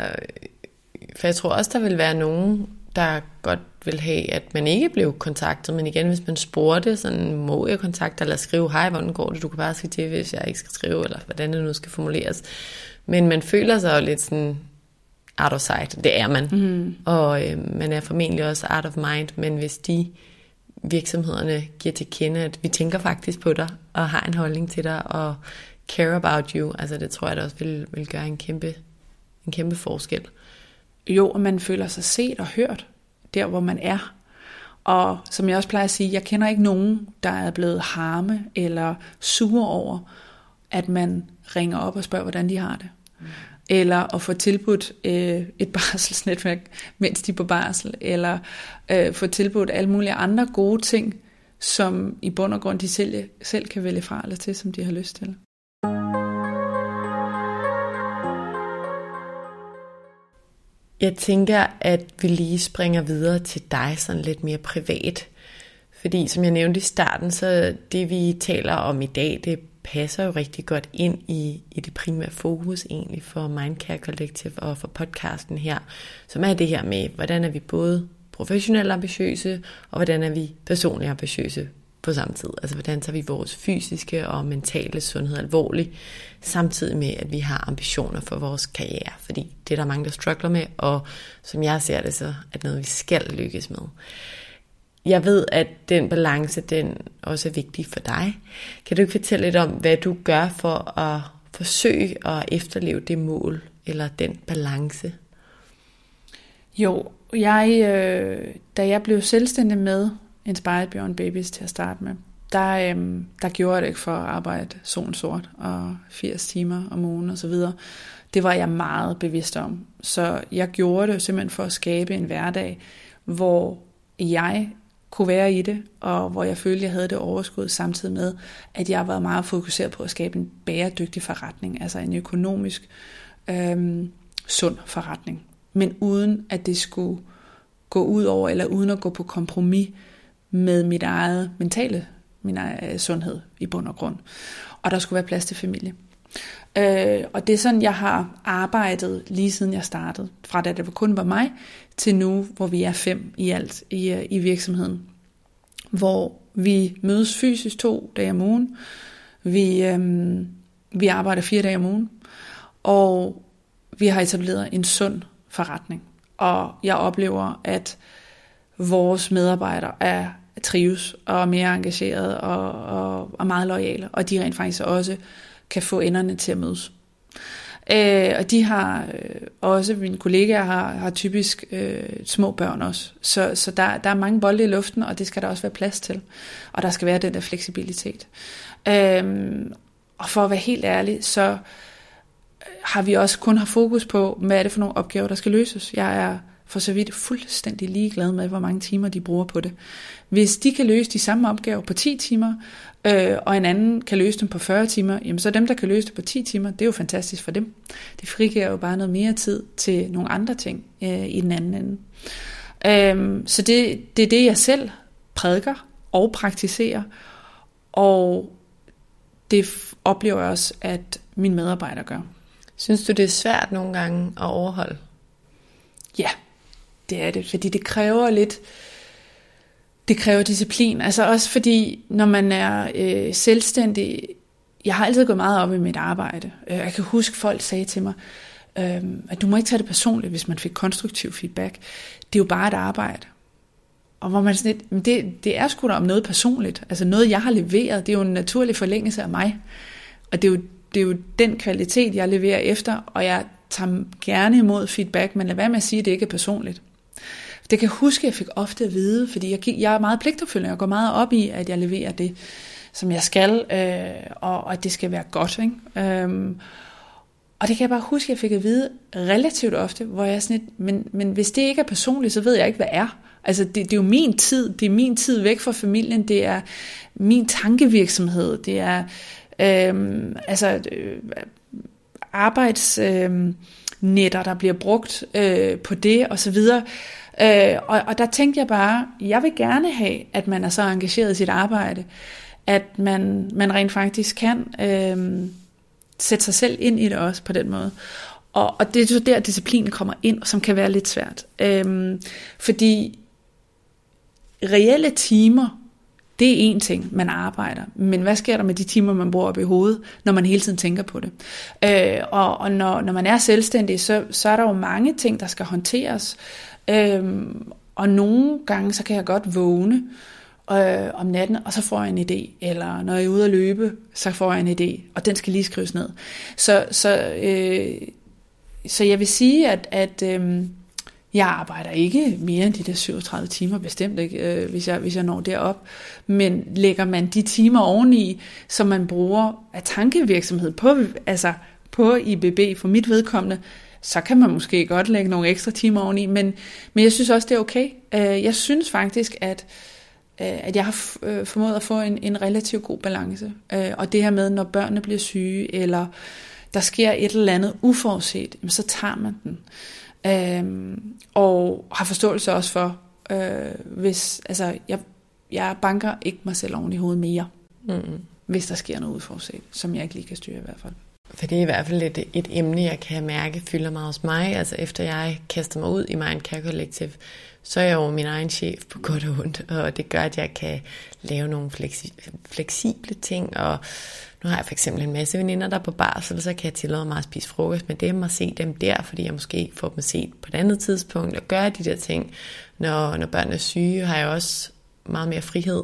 for jeg tror også, der vil være nogen, der godt vil have, at man ikke blev kontaktet, men igen, hvis man spurgte, sådan, må jeg kontakte eller skrive, hej, hvordan går det, du kan bare skrive til, hvis jeg ikke skal skrive, eller hvordan det nu skal formuleres. Men man føler sig jo lidt sådan, out of sight. Det er man. Mm. Og øh, man er formentlig også out of mind, men hvis de virksomhederne giver til kende, at vi tænker faktisk på dig, og har en holdning til dig, og care about you, altså det tror jeg da også vil, vil gøre en kæmpe, en kæmpe forskel. Jo, og man føler sig set og hørt, der hvor man er. Og som jeg også plejer at sige, jeg kender ikke nogen, der er blevet harme eller sure over, at man ringer op og spørger, hvordan de har det. Mm eller at få tilbudt øh, et [LAUGHS] barselsnetværk, mens de er på barsel, eller øh, få tilbudt alle mulige andre gode ting, som i bund og grund de selv, selv kan vælge fra eller til, som de har lyst til. Jeg tænker, at vi lige springer videre til dig sådan lidt mere privat. Fordi som jeg nævnte i starten, så det vi taler om i dag, det passer jo rigtig godt ind i, i det primære fokus egentlig for Mindcare Collective og for podcasten her, som er det her med, hvordan er vi både professionelt ambitiøse, og hvordan er vi personligt ambitiøse på samme tid. Altså hvordan tager vi vores fysiske og mentale sundhed alvorligt, samtidig med, at vi har ambitioner for vores karriere. Fordi det er der mange, der struggler med, og som jeg ser det, så er det noget, vi skal lykkes med. Jeg ved, at den balance, den også er vigtig for dig. Kan du ikke fortælle lidt om, hvad du gør for at forsøge at efterleve det mål, eller den balance? Jo, jeg, øh, da jeg blev selvstændig med Inspired Beyond Babies til at starte med, der, øhm, der gjorde jeg det ikke for at arbejde solen sort og 80 timer om ugen og så videre. Det var jeg meget bevidst om. Så jeg gjorde det simpelthen for at skabe en hverdag, hvor jeg kunne være i det, og hvor jeg følte, jeg havde det overskud, samtidig med, at jeg var meget fokuseret på at skabe en bæredygtig forretning, altså en økonomisk øhm, sund forretning, men uden at det skulle gå ud over, eller uden at gå på kompromis med mit eget mentale min egen øh, sundhed i bund og grund. Og der skulle være plads til familie. Øh, og det er sådan, jeg har arbejdet lige siden jeg startede. Fra da det kun var mig, til nu, hvor vi er fem i alt i, øh, i virksomheden. Hvor vi mødes fysisk to dage om ugen. Vi, øh, vi arbejder fire dage om ugen. Og vi har etableret en sund forretning. Og jeg oplever, at vores medarbejdere er trives og er mere engagerede og, og, og meget lojale. Og de rent faktisk også kan få enderne til at mødes. Øh, og de har øh, også, mine kollegaer har, har typisk øh, små børn også. Så, så der, der er mange bolde i luften, og det skal der også være plads til. Og der skal være den der fleksibilitet. Øh, og for at være helt ærlig, så har vi også kun har fokus på, hvad er det for nogle opgaver, der skal løses. Jeg er for så vidt fuldstændig ligeglade med, hvor mange timer de bruger på det. Hvis de kan løse de samme opgaver på 10 timer, øh, og en anden kan løse dem på 40 timer, jamen så dem, der kan løse det på 10 timer, det er jo fantastisk for dem. Det frigiver jo bare noget mere tid til nogle andre ting øh, i den anden ende. Øh, så det, det er det, jeg selv prædiker og praktiserer, og det oplever jeg også, at mine medarbejdere gør. Synes du, det er svært nogle gange at overholde? Ja, det er det, fordi det kræver lidt, det kræver disciplin. Altså også fordi, når man er øh, selvstændig, jeg har altid gået meget op i mit arbejde. Øh, jeg kan huske, folk sagde til mig, øh, at du må ikke tage det personligt, hvis man fik konstruktiv feedback. Det er jo bare et arbejde. Og hvor man sådan lidt, det, det er sgu da om noget personligt. Altså noget, jeg har leveret, det er jo en naturlig forlængelse af mig. Og det er jo, det er jo den kvalitet, jeg leverer efter, og jeg tager gerne imod feedback, men lad være med at sige, at det ikke er personligt. Det kan jeg huske, at jeg fik ofte at vide, fordi jeg, jeg er meget pligtopfyldende, jeg går meget op i, at jeg leverer det, som jeg skal, øh, og, og at det skal være godt. Ikke? Øhm, og det kan jeg bare huske, at jeg fik at vide relativt ofte, hvor jeg er sådan lidt, men, men hvis det ikke er personligt, så ved jeg ikke, hvad er. Altså det, det er jo min tid, det er min tid væk fra familien, det er min tankevirksomhed, det er øhm, altså øh, arbejdsnetter, øh, der bliver brugt øh, på det og så videre. Øh, og, og der tænkte jeg bare, jeg vil gerne have, at man er så engageret i sit arbejde, at man, man rent faktisk kan øh, sætte sig selv ind i det også på den måde. Og, og det er så der, disciplinen kommer ind, som kan være lidt svært. Øh, fordi reelle timer, det er en ting, man arbejder. Men hvad sker der med de timer, man bruger op i hovedet, når man hele tiden tænker på det? Øh, og og når, når man er selvstændig, så, så er der jo mange ting, der skal håndteres. Øhm, og nogle gange, så kan jeg godt vågne øh, om natten, og så får jeg en idé. Eller når jeg er ude at løbe, så får jeg en idé, og den skal lige skrives ned. Så, så, øh, så jeg vil sige, at, at øh, jeg arbejder ikke mere end de der 37 timer, bestemt ikke, øh, hvis, jeg, hvis jeg når derop. Men lægger man de timer oveni, som man bruger af tankevirksomhed på, altså på IBB for mit vedkommende, så kan man måske godt lægge nogle ekstra timer oveni, men, men jeg synes også, det er okay. Øh, jeg synes faktisk, at, øh, at jeg har øh, formået at få en, en relativt god balance. Og det her med, når børnene bliver syge, eller der sker et eller andet uforudset, så tager man den. Og har forståelse også for, hvis, altså, jeg, jeg banker ikke mig selv oven i hovedet mere, mm. hvis der sker noget udforudset, som jeg ikke lige kan styre i hvert fald. For det er i hvert fald et, et emne, jeg kan mærke fylder meget hos mig. Altså efter jeg kaster mig ud i Mind Care Collective, så er jeg jo min egen chef på godt og ondt, og det gør, at jeg kan lave nogle fleksi- fleksible ting, og nu har jeg for eksempel en masse veninder, der er på barsel, så kan jeg tillade mig at spise frokost med dem og se dem der, fordi jeg måske får dem set på et andet tidspunkt, og gøre de der ting. Når, når børn er syge, har jeg også meget mere frihed.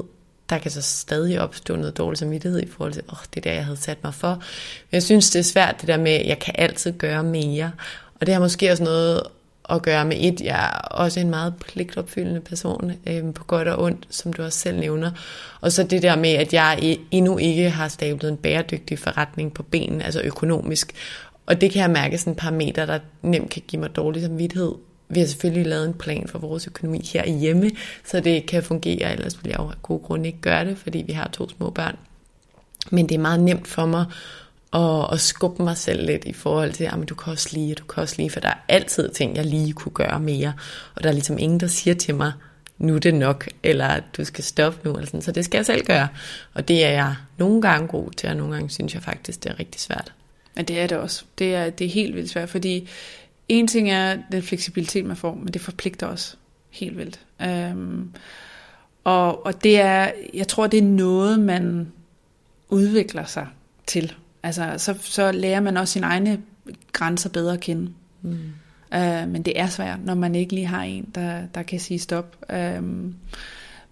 Der kan så stadig opstå noget dårlig samvittighed i forhold til, åh, oh, det der, jeg havde sat mig for. Men jeg synes, det er svært, det der med, at jeg kan altid gøre mere. Og det har måske også noget at gøre med et. Jeg er også en meget pligtopfyldende person, øh, på godt og ondt, som du også selv nævner. Og så det der med, at jeg endnu ikke har stablet en bæredygtig forretning på benen, altså økonomisk. Og det kan jeg mærke sådan par meter der nemt kan give mig dårlig samvittighed. Vi har selvfølgelig lavet en plan for vores økonomi her hjemme, så det kan fungere, ellers ville jeg jo af gode grunde ikke gøre det, fordi vi har to små børn. Men det er meget nemt for mig at, at skubbe mig selv lidt i forhold til, ah, at du kan også lige, du kan også lige, for der er altid ting, jeg lige kunne gøre mere. Og der er ligesom ingen, der siger til mig, nu er det nok, eller du skal stoppe nu, eller sådan. så det skal jeg selv gøre. Og det er jeg nogle gange god til, og nogle gange synes jeg faktisk, det er rigtig svært. Men det er det også. Det er, det er helt vildt svært, fordi en ting er den fleksibilitet, man får, men det forpligter også helt vildt. Øhm, og, og det er, jeg tror, det er noget, man udvikler sig til. Altså, så, så lærer man også sine egne grænser bedre at kende. Mm. Uh, men det er svært, når man ikke lige har en, der, der kan sige stop. Uh,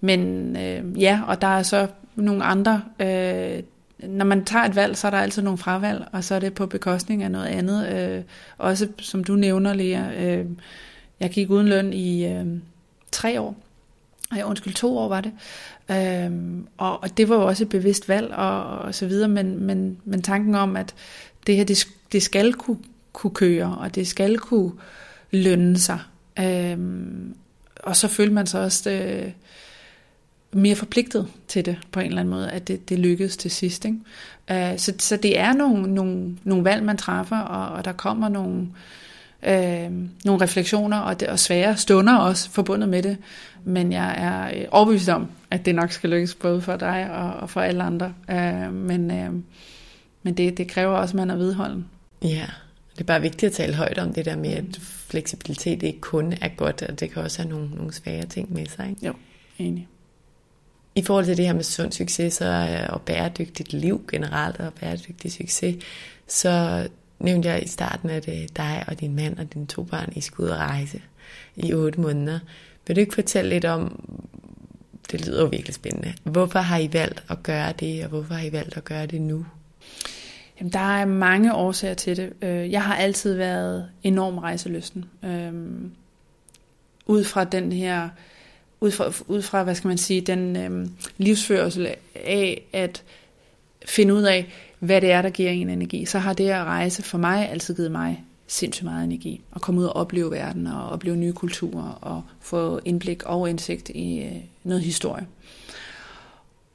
men uh, ja, og der er så nogle andre... Uh, når man tager et valg, så er der altid nogle fravalg, og så er det på bekostning af noget andet. Øh, også som du nævner, Lea, øh, jeg gik uden løn i øh, tre år. Ja, undskyld, to år var det. Øhm, og, og det var jo også et bevidst valg og, og så videre, men, men, men tanken om, at det her, det, det skal kunne, kunne køre, og det skal kunne lønne sig, Øhm, og så følte man sig også øh, mere forpligtet til det på en eller anden måde, at det, det lykkedes til sidst. Ikke? Øh, så, så det er nogle, nogle, nogle valg, man træffer, og, og der kommer nogle, øh, nogle refleksioner og, det, og svære stunder også forbundet med det. Men jeg er øh, overbevist om, at det nok skal lykkes både for dig og, og for alle andre. Øh, men øh, men det, det kræver også, at man er vedholden. Ja, det er bare vigtigt at tale højt om det der med, at fleksibilitet ikke kun er godt, og det kan også have nogle, nogle svære ting med sig. Ikke? Jo, enig. I forhold til det her med sund succes så, øh, og bæredygtigt liv generelt, og bæredygtig succes, så nævnte jeg i starten, at øh, dig og din mand og dine to børn, I skulle ud og rejse i otte måneder. Vil du ikke fortælle lidt om, det lyder jo virkelig spændende, hvorfor har I valgt at gøre det, og hvorfor har I valgt at gøre det nu? Jamen, der er mange årsager til det. Øh, jeg har altid været enorm rejseløsten. Ud fra den her, ud fra, ud fra hvad skal man sige, den øh, livsførsel af at finde ud af, hvad det er, der giver en energi, så har det at rejse for mig altid givet mig sindssygt meget energi. At komme ud og opleve verden, og opleve nye kulturer, og få indblik og indsigt i øh, noget historie.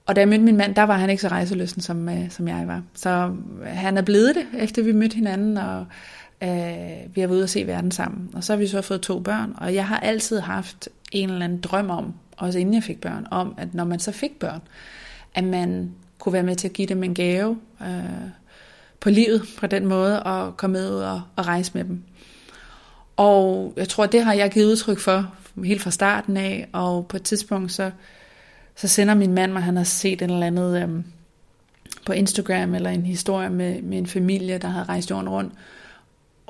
Og da jeg mødte min mand, der var han ikke så rejseløsten, som, øh, som jeg var. Så øh, han er blevet det, efter vi mødte hinanden, og øh, vi har været ude og se verden sammen. Og så har vi så fået to børn, og jeg har altid haft en eller anden drøm om, også inden jeg fik børn, om at når man så fik børn, at man kunne være med til at give dem en gave øh, på livet på den måde, og komme med ud og, og rejse med dem. Og jeg tror, det har jeg givet udtryk for helt fra starten af, og på et tidspunkt så så sender min mand mig, han har set en eller andet øhm, på Instagram, eller en historie med, med en familie, der havde rejst jorden rundt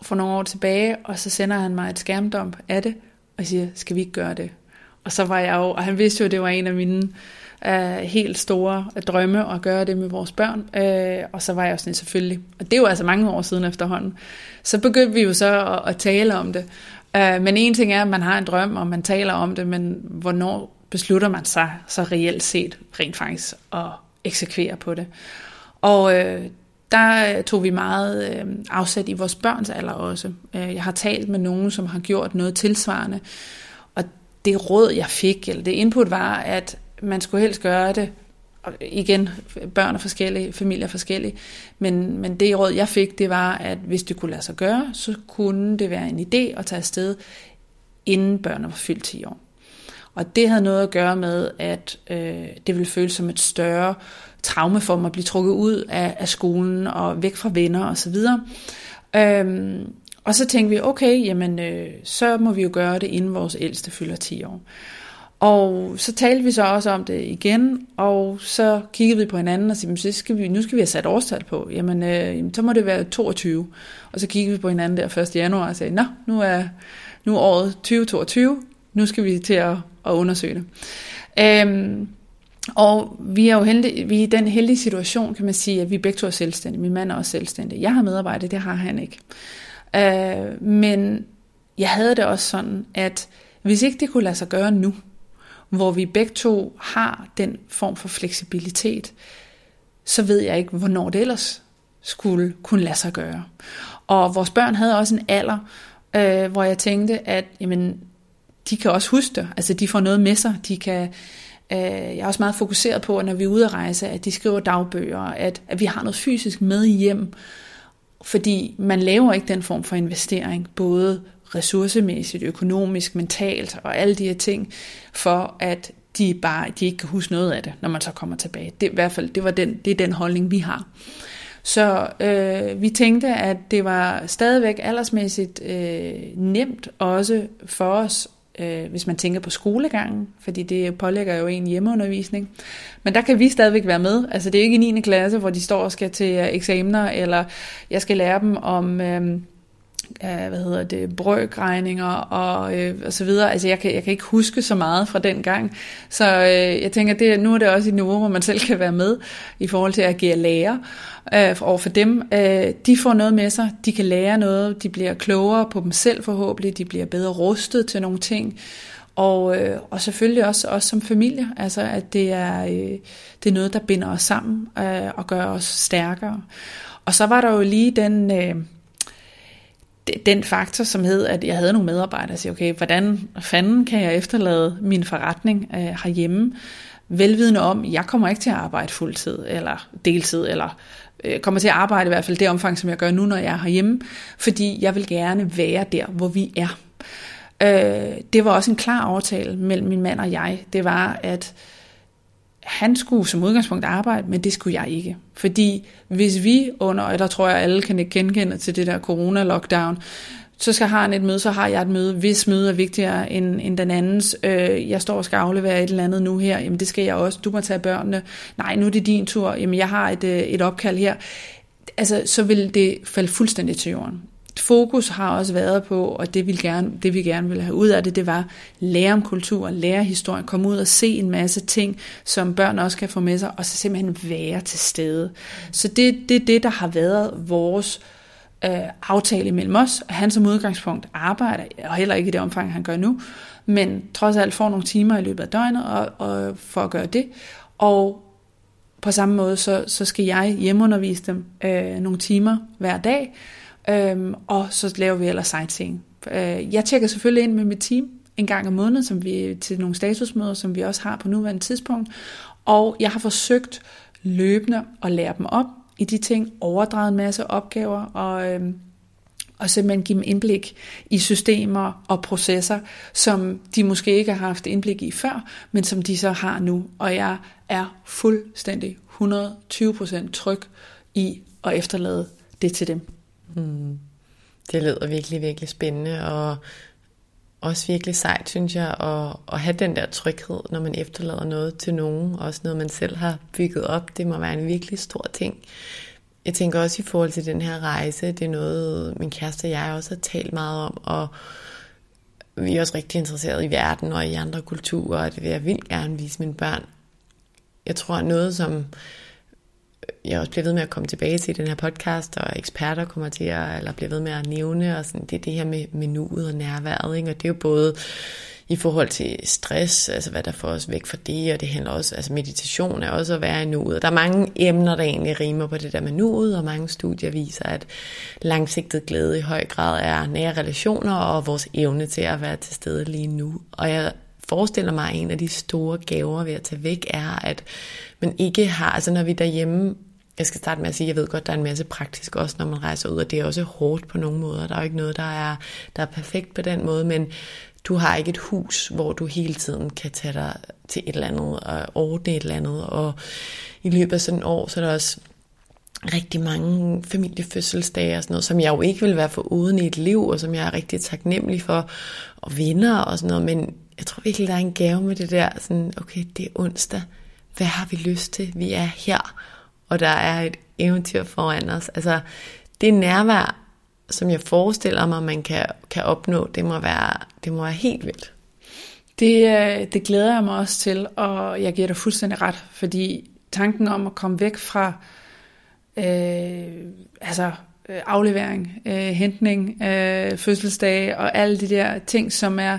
for nogle år tilbage, og så sender han mig et skærmdump af det, og siger, skal vi ikke gøre det? Og så var jeg jo, og han vidste jo, at det var en af mine øh, helt store drømme at gøre det med vores børn, øh, og så var jeg jo sådan selvfølgelig, og det er jo altså mange år siden efterhånden, så begyndte vi jo så at, at tale om det, øh, men en ting er, at man har en drøm, og man taler om det, men hvornår beslutter man sig så reelt set rent faktisk at eksekvere på det. Og øh, der øh, tog vi meget øh, afsæt i vores børns alder også. Øh, jeg har talt med nogen, som har gjort noget tilsvarende, og det råd, jeg fik, eller det input var, at man skulle helst gøre det, og igen, børn er forskellige, familier er forskellige, men, men det råd, jeg fik, det var, at hvis det kunne lade sig gøre, så kunne det være en idé at tage afsted, inden børnene var fyldt 10 år. Og det havde noget at gøre med, at øh, det ville føles som et større traume for mig at blive trukket ud af, af skolen og væk fra venner osv. Øhm, og så tænkte vi, okay, jamen øh, så må vi jo gøre det, inden vores ældste fylder 10 år. Og så talte vi så også om det igen, og så kiggede vi på hinanden og sagde, så skal vi, nu skal vi have sat årstal på. Jamen, øh, så må det være 22. Og så kiggede vi på hinanden der 1. januar og sagde, nå, nu er, nu er året 2022, nu skal vi til at, at undersøge det. Øhm, og vi er jo heldige, vi er i den heldige situation, kan man sige, at vi begge to er selvstændige. Min mand er også selvstændig. Jeg har medarbejde, det har han ikke. Øh, men jeg havde det også sådan, at hvis ikke det kunne lade sig gøre nu, hvor vi begge to har den form for fleksibilitet, så ved jeg ikke, hvornår det ellers skulle kunne lade sig gøre. Og vores børn havde også en alder, øh, hvor jeg tænkte, at jamen, de kan også huske det. Altså de får noget med sig. De kan, øh, jeg er også meget fokuseret på, at når vi er ude at rejse, at de skriver dagbøger, at, at vi har noget fysisk med hjem. Fordi man laver ikke den form for investering, både ressourcemæssigt, økonomisk, mentalt og alle de her ting, for at de bare de ikke kan huske noget af det, når man så kommer tilbage. Det, i hvert fald, det, var den, det er den holdning, vi har. Så øh, vi tænkte, at det var stadigvæk aldersmæssigt øh, nemt også for os øh, hvis man tænker på skolegangen, fordi det pålægger jo en hjemmeundervisning. Men der kan vi stadigvæk være med. Altså det er ikke i 9. klasse, hvor de står og skal til øh, eksamener, eller jeg skal lære dem om... Øh, hvad hedder det, brøkregninger og, øh, og så videre. Altså jeg kan, jeg kan ikke huske så meget fra den gang. Så øh, jeg tænker, det, nu er det også et niveau, hvor man selv kan være med i forhold til at agere lærer øh, over for dem. Øh, de får noget med sig, de kan lære noget, de bliver klogere på dem selv forhåbentlig, de bliver bedre rustet til nogle ting. Og, øh, og selvfølgelig også os som familie, altså at det er, øh, det er noget, der binder os sammen øh, og gør os stærkere. Og så var der jo lige den... Øh, den faktor, som hed, at jeg havde nogle medarbejdere, der siger, okay, hvordan fanden kan jeg efterlade min forretning øh, herhjemme, velvidende om, jeg kommer ikke til at arbejde fuldtid, eller deltid, eller øh, kommer til at arbejde i hvert fald det omfang, som jeg gør nu, når jeg er herhjemme, fordi jeg vil gerne være der, hvor vi er. Øh, det var også en klar aftale mellem min mand og jeg. Det var, at han skulle som udgangspunkt arbejde, men det skulle jeg ikke. Fordi hvis vi under, og der tror jeg alle kan ikke genkende til det der corona-lockdown, så skal han et møde, så har jeg et møde. Hvis møde er vigtigere end, end den andens, øh, jeg står og skal aflevere et eller andet nu her, jamen det skal jeg også. Du må tage børnene. Nej, nu er det din tur. Jamen jeg har et, øh, et opkald her. Altså, så vil det falde fuldstændig til jorden fokus har også været på, og det vi gerne, det vi gerne ville have ud af det, det var lære om kultur, lære historie, komme ud og se en masse ting, som børn også kan få med sig, og så simpelthen være til stede. Så det er det, det, der har været vores øh, aftale mellem os. Han som udgangspunkt arbejder, og heller ikke i det omfang, han gør nu, men trods alt får nogle timer i løbet af døgnet og, og for at gøre det. Og på samme måde, så, så skal jeg hjemmeundervise dem øh, nogle timer hver dag, Øhm, og så laver vi ellers sightseeing. Øh, jeg tjekker selvfølgelig ind med mit team en gang om måneden, som vi, til nogle statusmøder, som vi også har på nuværende tidspunkt. Og jeg har forsøgt løbende at lære dem op i de ting, overdraget en masse opgaver, og, øhm, og simpelthen give dem indblik i systemer og processer, som de måske ikke har haft indblik i før, men som de så har nu. Og jeg er fuldstændig 120% tryg i at efterlade det til dem. Mm. Det lyder virkelig, virkelig spændende, og også virkelig sejt, synes jeg, at, at have den der tryghed, når man efterlader noget til nogen, også noget man selv har bygget op. Det må være en virkelig stor ting. Jeg tænker også i forhold til den her rejse, det er noget, min kæreste og jeg også har talt meget om, og vi er også rigtig interesseret i verden og i andre kulturer, og det vil jeg vildt gerne vise mine børn. Jeg tror, noget som jeg også bliver ved med at komme tilbage til i den her podcast, og eksperter kommer til at, eller bliver ved med at nævne, og sådan, det er det her med, med nuet og nærværet, ikke? og det er jo både i forhold til stress, altså hvad der får os væk fra det, og det handler også, altså meditation er også at være i nuet. Der er mange emner, der egentlig rimer på det der med nuet, og mange studier viser, at langsigtet glæde i høj grad er nære relationer og vores evne til at være til stede lige nu. Og jeg forestiller mig, at en af de store gaver ved at tage væk er, at man ikke har, altså når vi derhjemme, jeg skal starte med at sige, jeg ved godt, der er en masse praktisk også, når man rejser ud, og det er også hårdt på nogle måder. Der er jo ikke noget, der er, der er perfekt på den måde, men du har ikke et hus, hvor du hele tiden kan tage dig til et eller andet og ordne et eller andet, og i løbet af sådan et år, så er der også rigtig mange familiefødselsdage og sådan noget, som jeg jo ikke vil være for uden i et liv, og som jeg er rigtig taknemmelig for, og vinder og sådan noget, men jeg tror virkelig, der er en gave med det der, sådan, okay, det er onsdag, hvad har vi lyst til? Vi er her, og der er et eventyr foran os. Altså, det nærvær, som jeg forestiller mig, man kan, kan opnå, det må, være, det må være helt vildt. Det, øh, det glæder jeg mig også til, og jeg giver dig fuldstændig ret, fordi tanken om at komme væk fra øh, altså øh, aflevering, øh, hentning, øh, fødselsdage og alle de der ting, som er,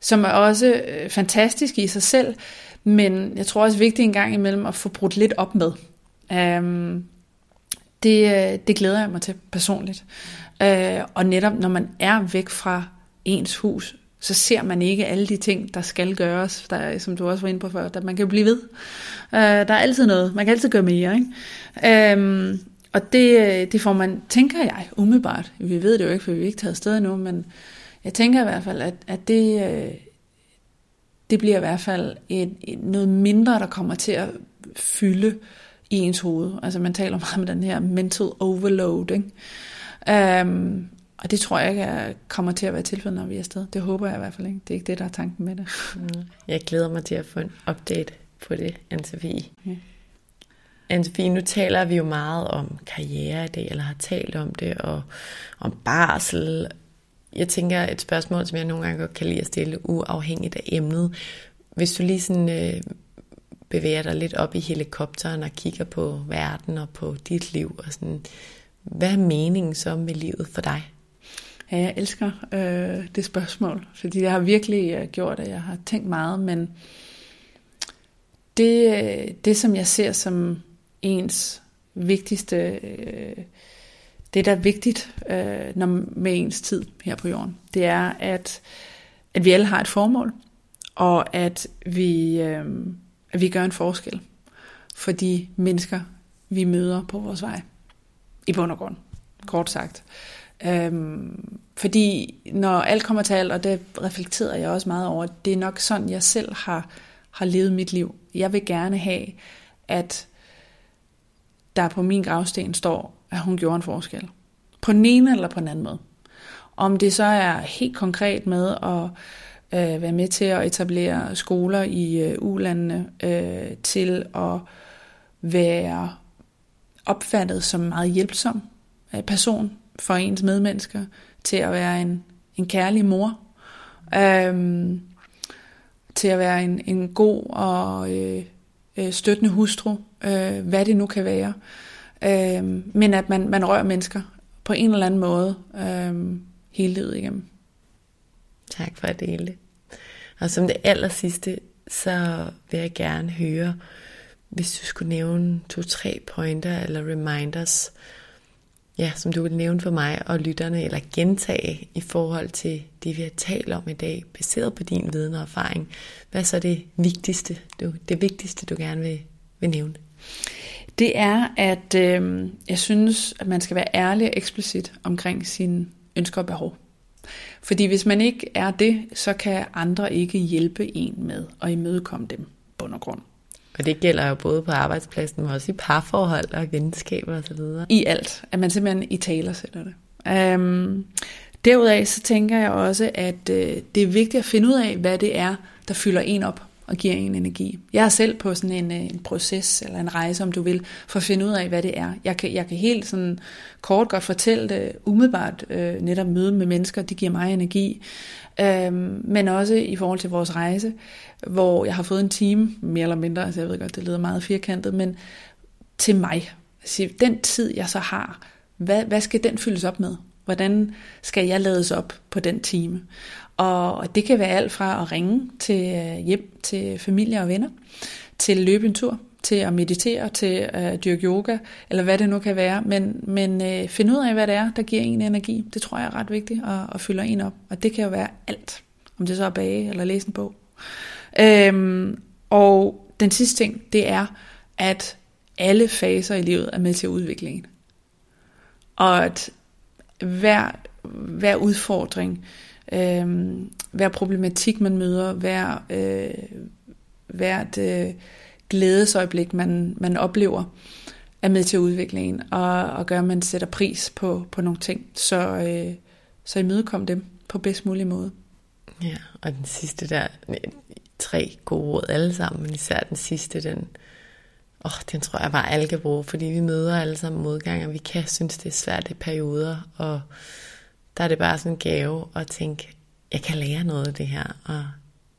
som er også øh, fantastiske i sig selv, men jeg tror også vigtigt en gang imellem at få brudt lidt op med. Um, det, øh, det glæder jeg mig til personligt. Uh, og netop når man er væk fra ens hus, så ser man ikke alle de ting, der skal gøres, der, som du også var inde på før, at man kan blive ved. Uh, der er altid noget, man kan altid gøre mere. Ikke? Um, og det, det får man, tænker jeg, umiddelbart. Vi ved det jo ikke, for vi er ikke taget afsted endnu, men jeg tænker i hvert fald, at, at det, øh, det bliver i hvert fald et, et, noget mindre, der kommer til at fylde i ens hoved. Altså man taler meget om den her mental overload. Ikke? Um, og det tror jeg ikke er, kommer til at være tilfældet, når vi er afsted. Det håber jeg i hvert fald ikke. Det er ikke det, der er tanken med det. Mm. Jeg glæder mig til at få en update på det, Anne-Sophie. Anne-Sophie, nu taler vi jo meget om karriere i dag, eller har talt om det, og om barsel, jeg tænker et spørgsmål, som jeg nogle gange godt kan lide at stille, uafhængigt af emnet. Hvis du lige sådan øh, bevæger dig lidt op i helikopteren og kigger på verden og på dit liv, og sådan, hvad er meningen så med livet for dig? Ja, jeg elsker øh, det spørgsmål, fordi det har virkelig øh, gjort, at jeg har tænkt meget, men det, øh, det som jeg ser som ens vigtigste øh, det, der er vigtigt øh, når, med ens tid her på jorden, det er, at, at vi alle har et formål, og at vi, øh, at vi gør en forskel for de mennesker, vi møder på vores vej. I bund og grund, kort sagt. Øhm, fordi når alt kommer til alt, og det reflekterer jeg også meget over, det er nok sådan, jeg selv har, har levet mit liv. Jeg vil gerne have, at der på min gravsten står, at hun gjorde en forskel. På den ene eller på den anden måde. Om det så er helt konkret med at øh, være med til at etablere skoler i øh, ulandene, øh, til at være opfattet som meget hjælpsom øh, person for ens medmennesker, til at være en, en kærlig mor, øhm, til at være en, en god og øh, øh, støttende hustru, øh, hvad det nu kan være. Øhm, men at man, man rører mennesker på en eller anden måde øhm, hele livet igennem. Tak for at dele det. Og som det aller sidste, så vil jeg gerne høre, hvis du skulle nævne to-tre pointer eller reminders, ja, som du vil nævne for mig og lytterne, eller gentage i forhold til det, vi har talt om i dag, baseret på din viden og erfaring. Hvad er så det vigtigste, du, det vigtigste, du gerne vil, vil nævne? Det er, at øh, jeg synes, at man skal være ærlig og eksplicit omkring sine ønsker og behov. Fordi hvis man ikke er det, så kan andre ikke hjælpe en med at imødekomme dem, bund og grund. Og det gælder jo både på arbejdspladsen, men også i parforhold og venskaber osv. I alt, at man simpelthen i taler sætter det. Øhm, um, derudaf så tænker jeg også, at øh, det er vigtigt at finde ud af, hvad det er, der fylder en op og giver en energi. Jeg er selv på sådan en, øh, en proces eller en rejse, om du vil, for at finde ud af, hvad det er. Jeg kan, jeg kan helt sådan kort godt fortælle det umiddelbart, øh, netop møde med mennesker, det giver mig energi. Øhm, men også i forhold til vores rejse, hvor jeg har fået en time, mere eller mindre, altså jeg ved godt, det lyder meget firkantet, men til mig. Altså, den tid, jeg så har, hvad, hvad skal den fyldes op med? Hvordan skal jeg lades op på den time? Og det kan være alt fra at ringe til øh, hjem til familie og venner, til løbe en tur, til at meditere, til at dyrke yoga, eller hvad det nu kan være. Men, men øh, finde ud af, hvad det er, der giver en energi. Det tror jeg er ret vigtigt at, at fylder en op. Og det kan jo være alt. Om det så er bage eller læse en bog. Øhm, og den sidste ting, det er, at alle faser i livet er med til udviklingen. Og at hver, hver udfordring, øh, hver problematik, man møder, hver, øh, hvert øh, glædesøjeblik, man, man oplever, er med til at udvikle en, og, og gør, at man sætter pris på, på nogle ting. Så, øh, så imødekom dem på bedst mulig måde. Ja, og den sidste der, tre gode råd alle sammen, men især den sidste, den, åh, den tror jeg bare alle kan bruge, fordi vi møder alle sammen modgang, og vi kan synes, det er svært i perioder, og der er det bare sådan en gave at tænke, jeg kan lære noget af det her, og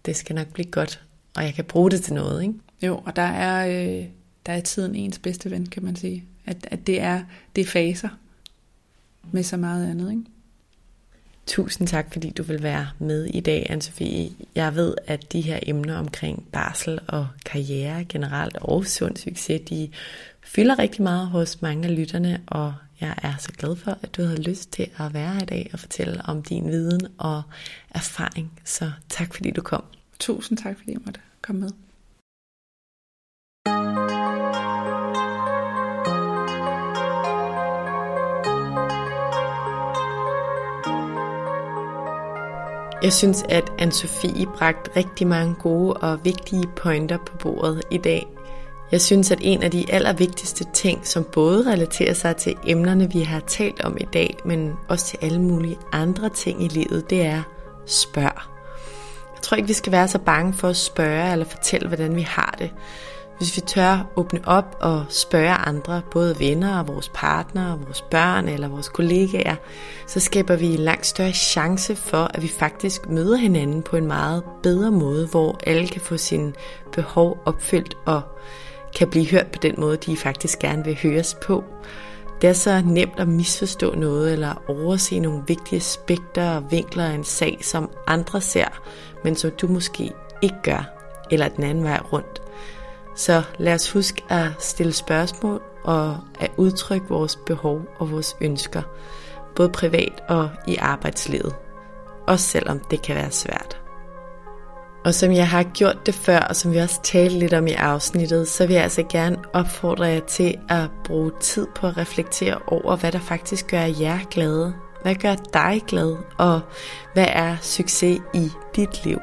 det skal nok blive godt, og jeg kan bruge det til noget, ikke? Jo, og der er, øh, der er tiden ens bedste ven, kan man sige. At, at det, er, det er faser med så meget andet, ikke? Tusind tak, fordi du vil være med i dag, Anne-Sophie. Jeg ved, at de her emner omkring barsel og karriere generelt og sund succes, de fylder rigtig meget hos mange af lytterne, og jeg er så glad for, at du havde lyst til at være her i dag og fortælle om din viden og erfaring. Så tak, fordi du kom. Tusind tak, fordi jeg måtte komme med. Jeg synes, at Anne-Sophie bragte rigtig mange gode og vigtige pointer på bordet i dag. Jeg synes, at en af de allervigtigste ting, som både relaterer sig til emnerne, vi har talt om i dag, men også til alle mulige andre ting i livet, det er spørg. Jeg tror ikke, vi skal være så bange for at spørge eller fortælle, hvordan vi har det. Hvis vi tør åbne op og spørge andre, både venner og vores partnere, vores børn eller vores kollegaer, så skaber vi en langt større chance for, at vi faktisk møder hinanden på en meget bedre måde, hvor alle kan få sine behov opfyldt og kan blive hørt på den måde, de faktisk gerne vil høres på. Det er så nemt at misforstå noget eller overse nogle vigtige aspekter og vinkler af en sag, som andre ser, men som du måske ikke gør, eller den anden vej rundt. Så lad os huske at stille spørgsmål og at udtrykke vores behov og vores ønsker, både privat og i arbejdslivet. Også selvom det kan være svært. Og som jeg har gjort det før, og som vi også talte lidt om i afsnittet, så vil jeg altså gerne opfordre jer til at bruge tid på at reflektere over, hvad der faktisk gør jer glade. Hvad gør dig glad, og hvad er succes i dit liv?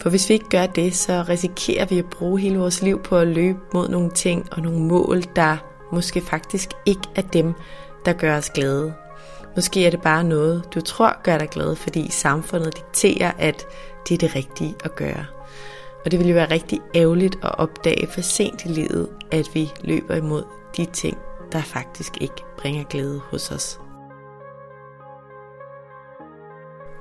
For hvis vi ikke gør det, så risikerer vi at bruge hele vores liv på at løbe mod nogle ting og nogle mål, der måske faktisk ikke er dem, der gør os glade. Måske er det bare noget, du tror gør dig glad, fordi samfundet dikterer, at det er det rigtige at gøre. Og det vil jo være rigtig ærgerligt at opdage for sent i livet, at vi løber imod de ting, der faktisk ikke bringer glæde hos os.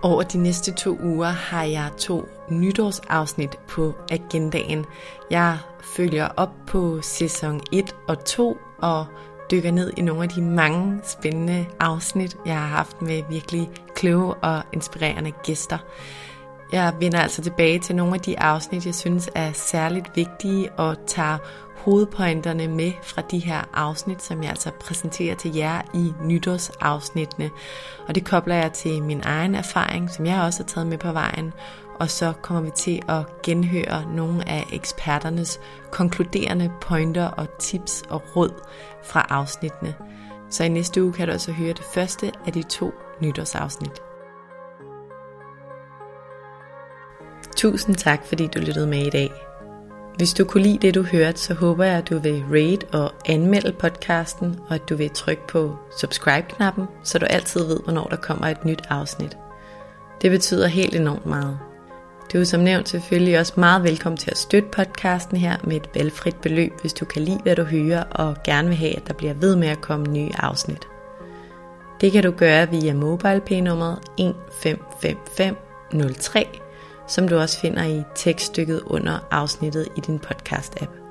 Over de næste to uger har jeg to nytårsafsnit på agendaen. Jeg følger op på sæson 1 og 2 og dykker ned i nogle af de mange spændende afsnit, jeg har haft med virkelig kloge og inspirerende gæster. Jeg vender altså tilbage til nogle af de afsnit, jeg synes er særligt vigtige og tager hovedpointerne med fra de her afsnit, som jeg altså præsenterer til jer i nytårsafsnittene. Og det kobler jeg til min egen erfaring, som jeg også har taget med på vejen. Og så kommer vi til at genhøre nogle af eksperternes konkluderende pointer og tips og råd fra afsnittene. Så i næste uge kan du også høre det første af de to nytårsafsnit. Tusind tak, fordi du lyttede med i dag. Hvis du kunne lide det, du hørte, så håber jeg, at du vil rate og anmelde podcasten, og at du vil trykke på subscribe-knappen, så du altid ved, hvornår der kommer et nyt afsnit. Det betyder helt enormt meget. Du er som nævnt selvfølgelig også meget velkommen til at støtte podcasten her med et valgfrit beløb, hvis du kan lide, hvad du hører, og gerne vil have, at der bliver ved med at komme nye afsnit. Det kan du gøre via MobilePay-nummeret 155503 som du også finder i tekststykket under afsnittet i din podcast-app.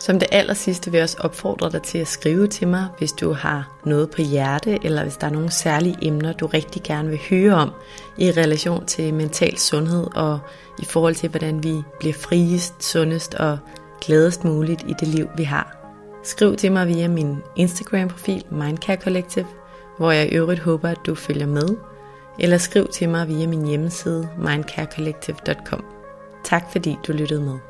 Som det aller sidste vil jeg også opfordre dig til at skrive til mig, hvis du har noget på hjerte, eller hvis der er nogle særlige emner, du rigtig gerne vil høre om i relation til mental sundhed og i forhold til, hvordan vi bliver friest, sundest og gladest muligt i det liv, vi har. Skriv til mig via min Instagram-profil Mindcare Collective, hvor jeg i øvrigt håber, at du følger med eller skriv til mig via min hjemmeside mindcarecollective.com. Tak fordi du lyttede med.